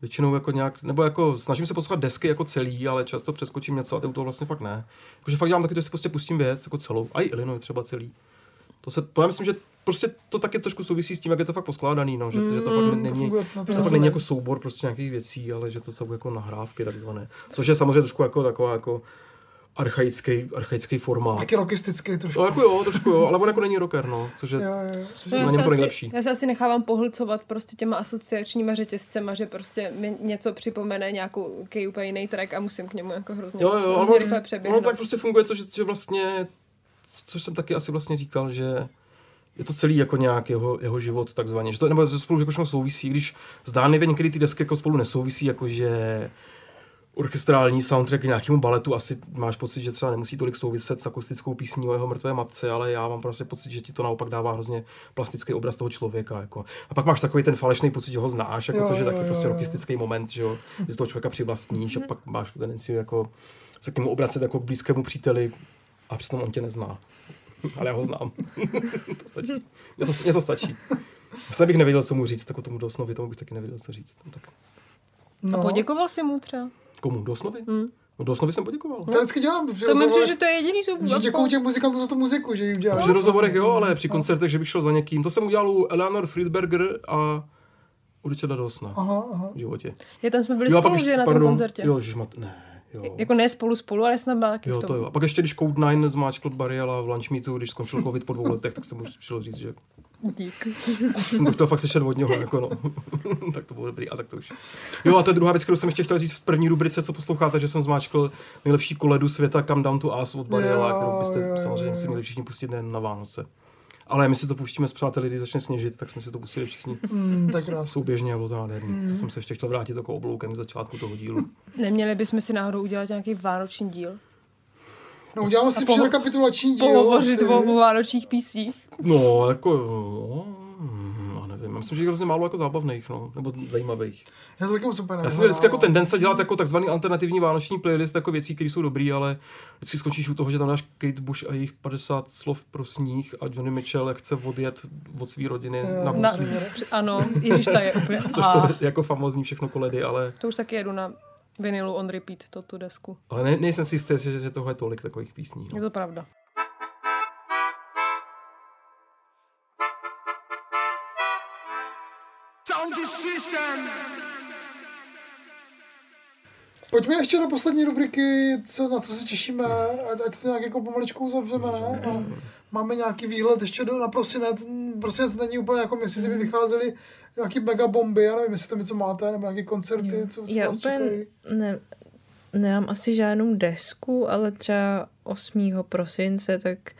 většinou jako nějak, nebo jako snažím se poslouchat desky jako celý, ale často přeskočím něco a to u toho vlastně fakt ne. Jakože fakt dělám taky, že si prostě pustím věc jako celou, a i Illinois třeba celý. To se, to já myslím, že prostě to taky trošku souvisí s tím, jak je to fakt poskládaný, no, že, že to fakt Mm, to není, funguje na že to to fakt není jako soubor prostě nějakých věcí, ale že to jsou jako nahrávky takzvané. Což je samozřejmě trošku jako taková jako archaický, archaický formát. Taky rockistický trošku. No, jako jo, trošku jo, ale on jako není rocker, no, což je, Jo, jo. což No, na se něm to asi, nejlepší. já se asi nechávám pohlcovat prostě těma asociačníma řetězcema, že prostě mi něco připomene nějakou kej úplně jiný track a musím k němu jako hrozně, Jo, jo, hrozně ale rychle přeběhnout. ono tak prostě funguje to, že, že vlastně, což jsem taky asi vlastně říkal, že je to celý jako nějak jeho, jeho život takzvaně, že to nebo že spolu jako souvisí, když zdánlivě některé ty desky jako spolu nesouvisí, jakože orchestrální soundtrack k nějakému baletu, asi máš pocit, že třeba nemusí tolik souviset s akustickou písní o jeho mrtvé matce, ale já mám prostě pocit, že ti to naopak dává hrozně plastický obraz toho člověka. Jako. A pak máš takový ten falešný pocit, že ho znáš, jako, Jo, což je jo, taky jo, prostě jo. rockistický moment, že, jo, že z toho člověka přivlastníš a pak máš tendenci jako se k němu obracet jako k blízkému příteli a přitom on tě nezná. Ale já ho znám. to stačí. Mně to, mně to stačí. Vlastně bych nevěděl, co mu říct, tak o tomu do osnovy tomu bych taky nevěděl, co říct. No, tak. No. A poděkoval jsi mu třeba? Komu? Do osnovy? Hmm. No, do osnovy jsem poděkoval. To vždycky dělám. že To mi rozhovor- přijde, že to je jediný Že soubour. děkuju těm muzikantům za tu muziku, že ji udělali. Při rozhovorech jo, ale při koncertech, že bych šel za někým. To jsem udělal u Eleanor Friedberger a u Richarda Dawsona Aha, aha. v životě. Je tam jsme byli Jo, pak spolu, že na tom koncertě. Jo, žmat, ne, jo. Jako ne spolu spolu, ale snad byla taky Jo, v tom. to jo. A pak ještě, když Code 9 zmáčkl Bariela v Lunch Meetu, když skončil covid po dvou letech, tak jsem už přišel říct, že Dík. jsem to chtěl fakt slyšet od něho, jako no. tak to bylo dobrý, a tak to už. Jo, a to je druhá věc, kterou jsem ještě chtěl říct v první rubrice, co posloucháte, že jsem zmáčkl nejlepší koledu světa Come Down to Us od Bariela, Jo, kterou byste jo, jo, samozřejmě jo. si měli všichni pustit na Vánoce. Ale my si to pustíme s přáteli, když začne sněžit, tak jsme si to pustili všichni Mm, tak souběžně a bylo to nádherný. Mm. To jsem se ještě chtěl vrátit jako obloukem k začátku toho dílu. Neměli bychom si náhodou udělat nějaký vánoční díl? No, uděláme si A poho- rekapitulační díl. Pohovořit o, o vánočních písích. No, jako, no, nevím, já myslím, že je hrozně málo jako zábavných, no, nebo zajímavých. Já jsem taky moc super Já jsem měl vždycky jako tendence dělat jako takzvaný alternativní vánoční playlist, jako věcí, které jsou dobrý, ale vždycky skončíš u toho, že tam dáš Kate Bush a jejich 50 slov pro sníh a Johnny Mitchell, jak chce odjet od své rodiny Jo. na Na, Buslí. ano, Ježíš, to je úplně... Což a, jsou jako famózní všechno koledy, ale, to už taky jedu na vinilu on repeat, to tu desku. ale ne, nejsem si jistý, že, že toho je tolik takových písní. Je No. to pravda. System. Pojďme ještě do poslední rubriky, co, na co se těšíme, ať, ať to nějak jako pomaličku uzavřeme. A máme nějaký výhled ještě do, na prosinec. Mm, Prosinec není úplně jako měsíc, Mm. kdyby vycházely nějaký megabomby, já nevím, jestli tam něco máte, nebo nějaké koncerty, co, co Já vás úplně čekají. ne, nemám asi žádnou desku, ale třeba 8. prosince tak uh,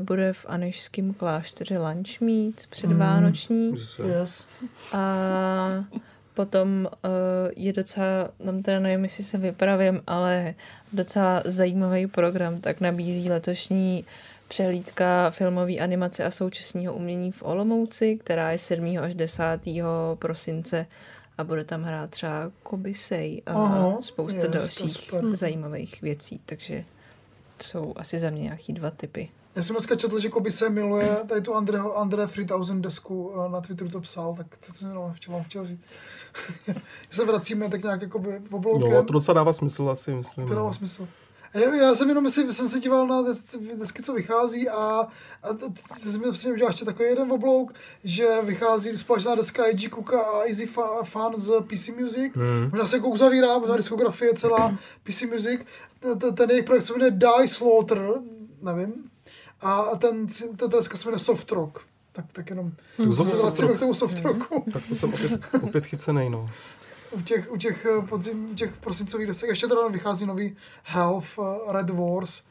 bude v Anešském klášteře lunch meet předvánoční. Yes. A potom uh, je docela, tam teda nevím, jestli se vypravím, ale docela zajímavý program, tak nabízí letošní přehlídka filmové animace a současného umění v Olomouci, která je 7. až 10. prosince a bude tam hrát třeba Kobisej a Aha, spousta yes, dalších zajímavých věcí, takže jsou asi za mě nějaký dva typy. Já jsem dneska četl, že Koby se miluje tady tu Andre, Andre 3000 desku eh, na Twitteru to psal, tak to jsem no, chtěl, chtěl říct. se vracíme tak nějak jakoby obloukem. no, to docela dává smysl asi, myslím. To dává no. smysl. A Já, já jsem jenom, si, jsem se díval na des, desky, co vychází a, a ty jsi mi vlastně udělal ještě takový jeden oblouk, že vychází společná deska A.G. Cooka a Easy Fa- Fan z PC Music. Hmm. Možná se jako uzavírá, možná diskografie celá PC Music. Ten jejich projekt se jmenuje Die Slaughter, nevím. A ten, ta deska se jmenuje Soft Rock. Tak, tak jenom zase se vracíme rock. k tomu soft rocku. Tak to jsem opět, opět chycený, no. U těch, u těch eh, podzim, u těch prosincových desek ještě teda vychází nový Health, eh, Red Wars.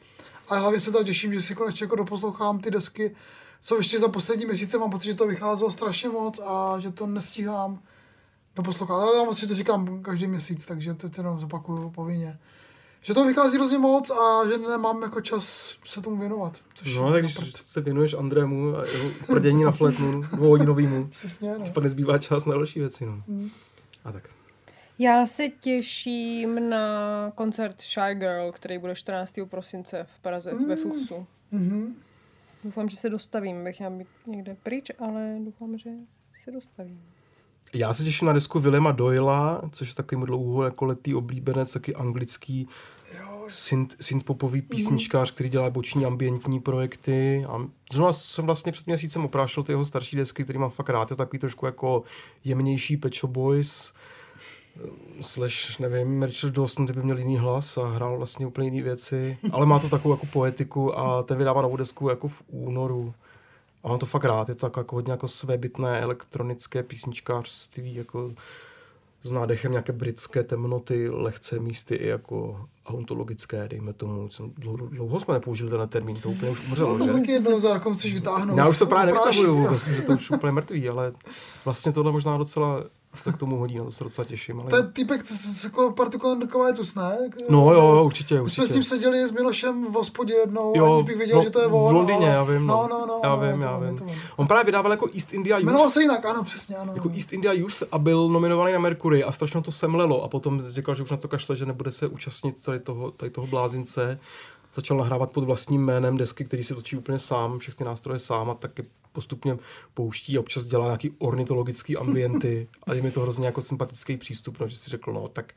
A hlavně se teda těším, že si konečně jako doposlouchám ty desky, co ještě za poslední měsíce mám pocit, že to vycházelo strašně moc a že to nestíhám doposlouchat. Ale já vlastně to říkám každý měsíc, takže to jenom zopakuju povinně. Že to vychází hrozně moc a že nemám jako čas se tomu věnovat. Což No, tak když naprosto- se věnuješ Andrému a jeho prdění na flétnu dvouhodinovýmu, Přesně, no. pak nezbývá čas na další věci, no. Mm. A tak. Já se těším na koncert Shy Girl, který bude 14. prosince v Praze Mm. ve Fuchsu. Mhm. Doufám, že se dostavím. Bych měla být někde pryč, ale doufám, že se dostavím. Já se těším na desku Willema Doyla, což je takový dlouho jako letý oblíbenec, taky anglický synth, synthpopový písničkář, který dělá boční ambientní projekty. A zrovna jsem vlastně před měsícem oprášil ty jeho starší desky, který mám fakt rád. Je takový trošku jako jemnější Pet Shop Boys, eh, slash, nevím, Richard Dawson, by měl jiný hlas a hrál vlastně úplně jiné věci, ale má to takovou jako poetiku a ten vydává novou desku jako v únoru. A mám to fakt rád, je to tak jako hodně jako svébytné elektronické písničkářství, jako s nádechem nějaké britské temnoty, lehce místy i jako ontologické, dejme tomu. Jsem Dlouho, dlouho jsme nepoužili ten termín, to úplně už umřelo, No, to taky jednou za rokem chceš vytáhnout. Já už to právě myslím, že to už úplně mrtvý, ale vlastně tohle možná docela se k tomu hodí, na to se docela těším. Ale... To je týpek s- s- jako partikulant Kovétus, ne? No jo, jo, určitě, My jsme určitě. s ním seděli s Milošem v hospodě jednou, Jo, aniž bych věděl, no, že to je on. v Londýně, ale... já vím, no. No, no, no. Já no, vím, já vím. on. Právě vydával jako East India Jmenoval Youth, se jinak, ano, přesně, ano. jako East India Youth a byl nominovaný na Mercury a strašně to semlelo a potom říkal, že už na to kašle, že nebude se účastnit tady toho, tady toho blázince. Začal nahrávat pod vlastním jménem desky, který si točí úplně sám, všechny nástroje sám a taky postupně pouští a občas dělá nějaký ornitologický ambienty a je mi to hrozně jako sympatický přístup, no, že si řekl, no tak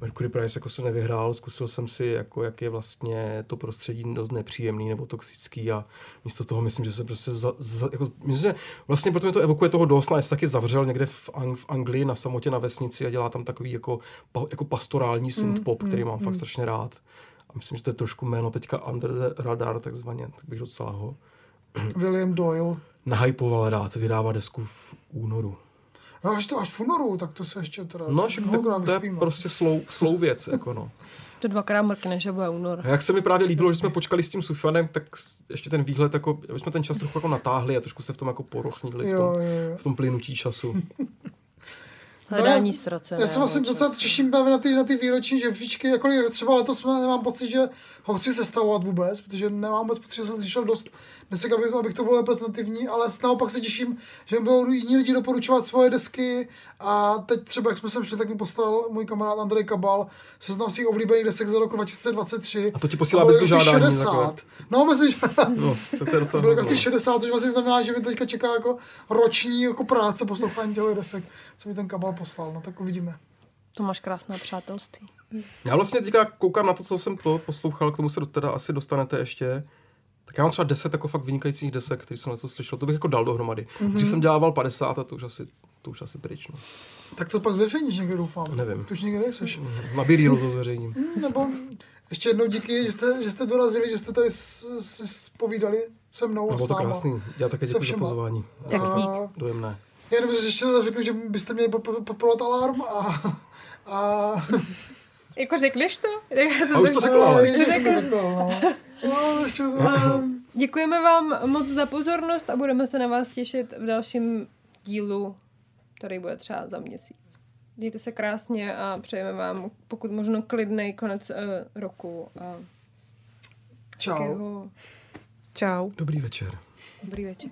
Mercury Prize jako se nevyhrál, zkusil jsem si, jako, jak je vlastně to prostředí dost nepříjemný nebo toxický a místo toho myslím, že se prostě za, za, jako, myslím, že vlastně proto mi to evokuje toho Dawsona, jestli taky zavřel někde v, Ang- v Anglii na samotě na vesnici a dělá tam takový jako, pa, jako pastorální synth pop, který mám fakt strašně rád. A myslím, že to je trošku jméno teďka under the radar, takzvaně, tak bych docela ho William Doyle. nahypoval rád, vydává desku v únoru. No, až to až v únoru, tak to se ještě teda No, však to, to je prostě slou, slou věc, jako no. To dvakrát mrkne, že bude únor. A jak se mi právě líbilo, že jsme počkali s tím Sufanem, tak ještě ten výhled, jako, aby jsme ten čas trochu jako natáhli a trošku se v tom jako porochnili, v Jo, tom, jo, jo. v tom plynutí času. Hledání já- ztracené. Já se vlastně docela těším právě na ty, na ty výroční žebříčky, jakkoliv třeba letos nemám pocit, že ho chci sestavovat vůbec, protože nemám vůbec pocit, že jsem slyšel dost desek, aby, abych to bylo reprezentativní, ale naopak se těším, že mi budou jiní lidi doporučovat svoje desky a teď třeba, jak jsme sem šli, tak mi poslal můj kamarád Andrej Kabal seznam svých oblíbených desek za rok 2023. A to ti posílá bylo bez dožádání, 60. No, bez vyžádání. No, tak to je docela Bylo asi no. 60, což vlastně znamená, že mi teďka čeká jako roční jako práce poslouchání těchto desek, co mi ten kabal poslal, no tak uvidíme. To máš krásné přátelství. Já vlastně teďka koukám na to, co jsem to poslouchal, k tomu se teda asi dostanete ještě. Tak já mám třeba 10 jako fakt vynikajících desek, který jsem na to slyšel. To bych jako dal dohromady. Mhm. Mm-hmm. Když jsem dělával 50 a to už asi, to už asi pryč. No. Tak to pak zveřejníš někde, doufám. Nevím. Ty už někde nejseš. Na Birilu to zveřejním. Hm, Nebo ještě jednou díky, že jste, že jste dorazili, že jste tady si spovídali se mnou a Bylo to krásný. Já také děkuji za pozvání. Tak dík. Dojemné. Jenom ještě řeknu, že byste měli podpo- podporovat alarm a, a Jako řekliš to? Já jsem A už tak- to řekl, ale. ještě jsem to řekl, no. No, ještě to... Děkujeme vám moc za pozornost a budeme se na vás těšit v dalším dílu, který bude třeba za měsíc. Mějte se krásně a přejeme vám pokud možno klidný konec uh, roku a Čau. takového Čau. Dobrý večer. dobrý večer.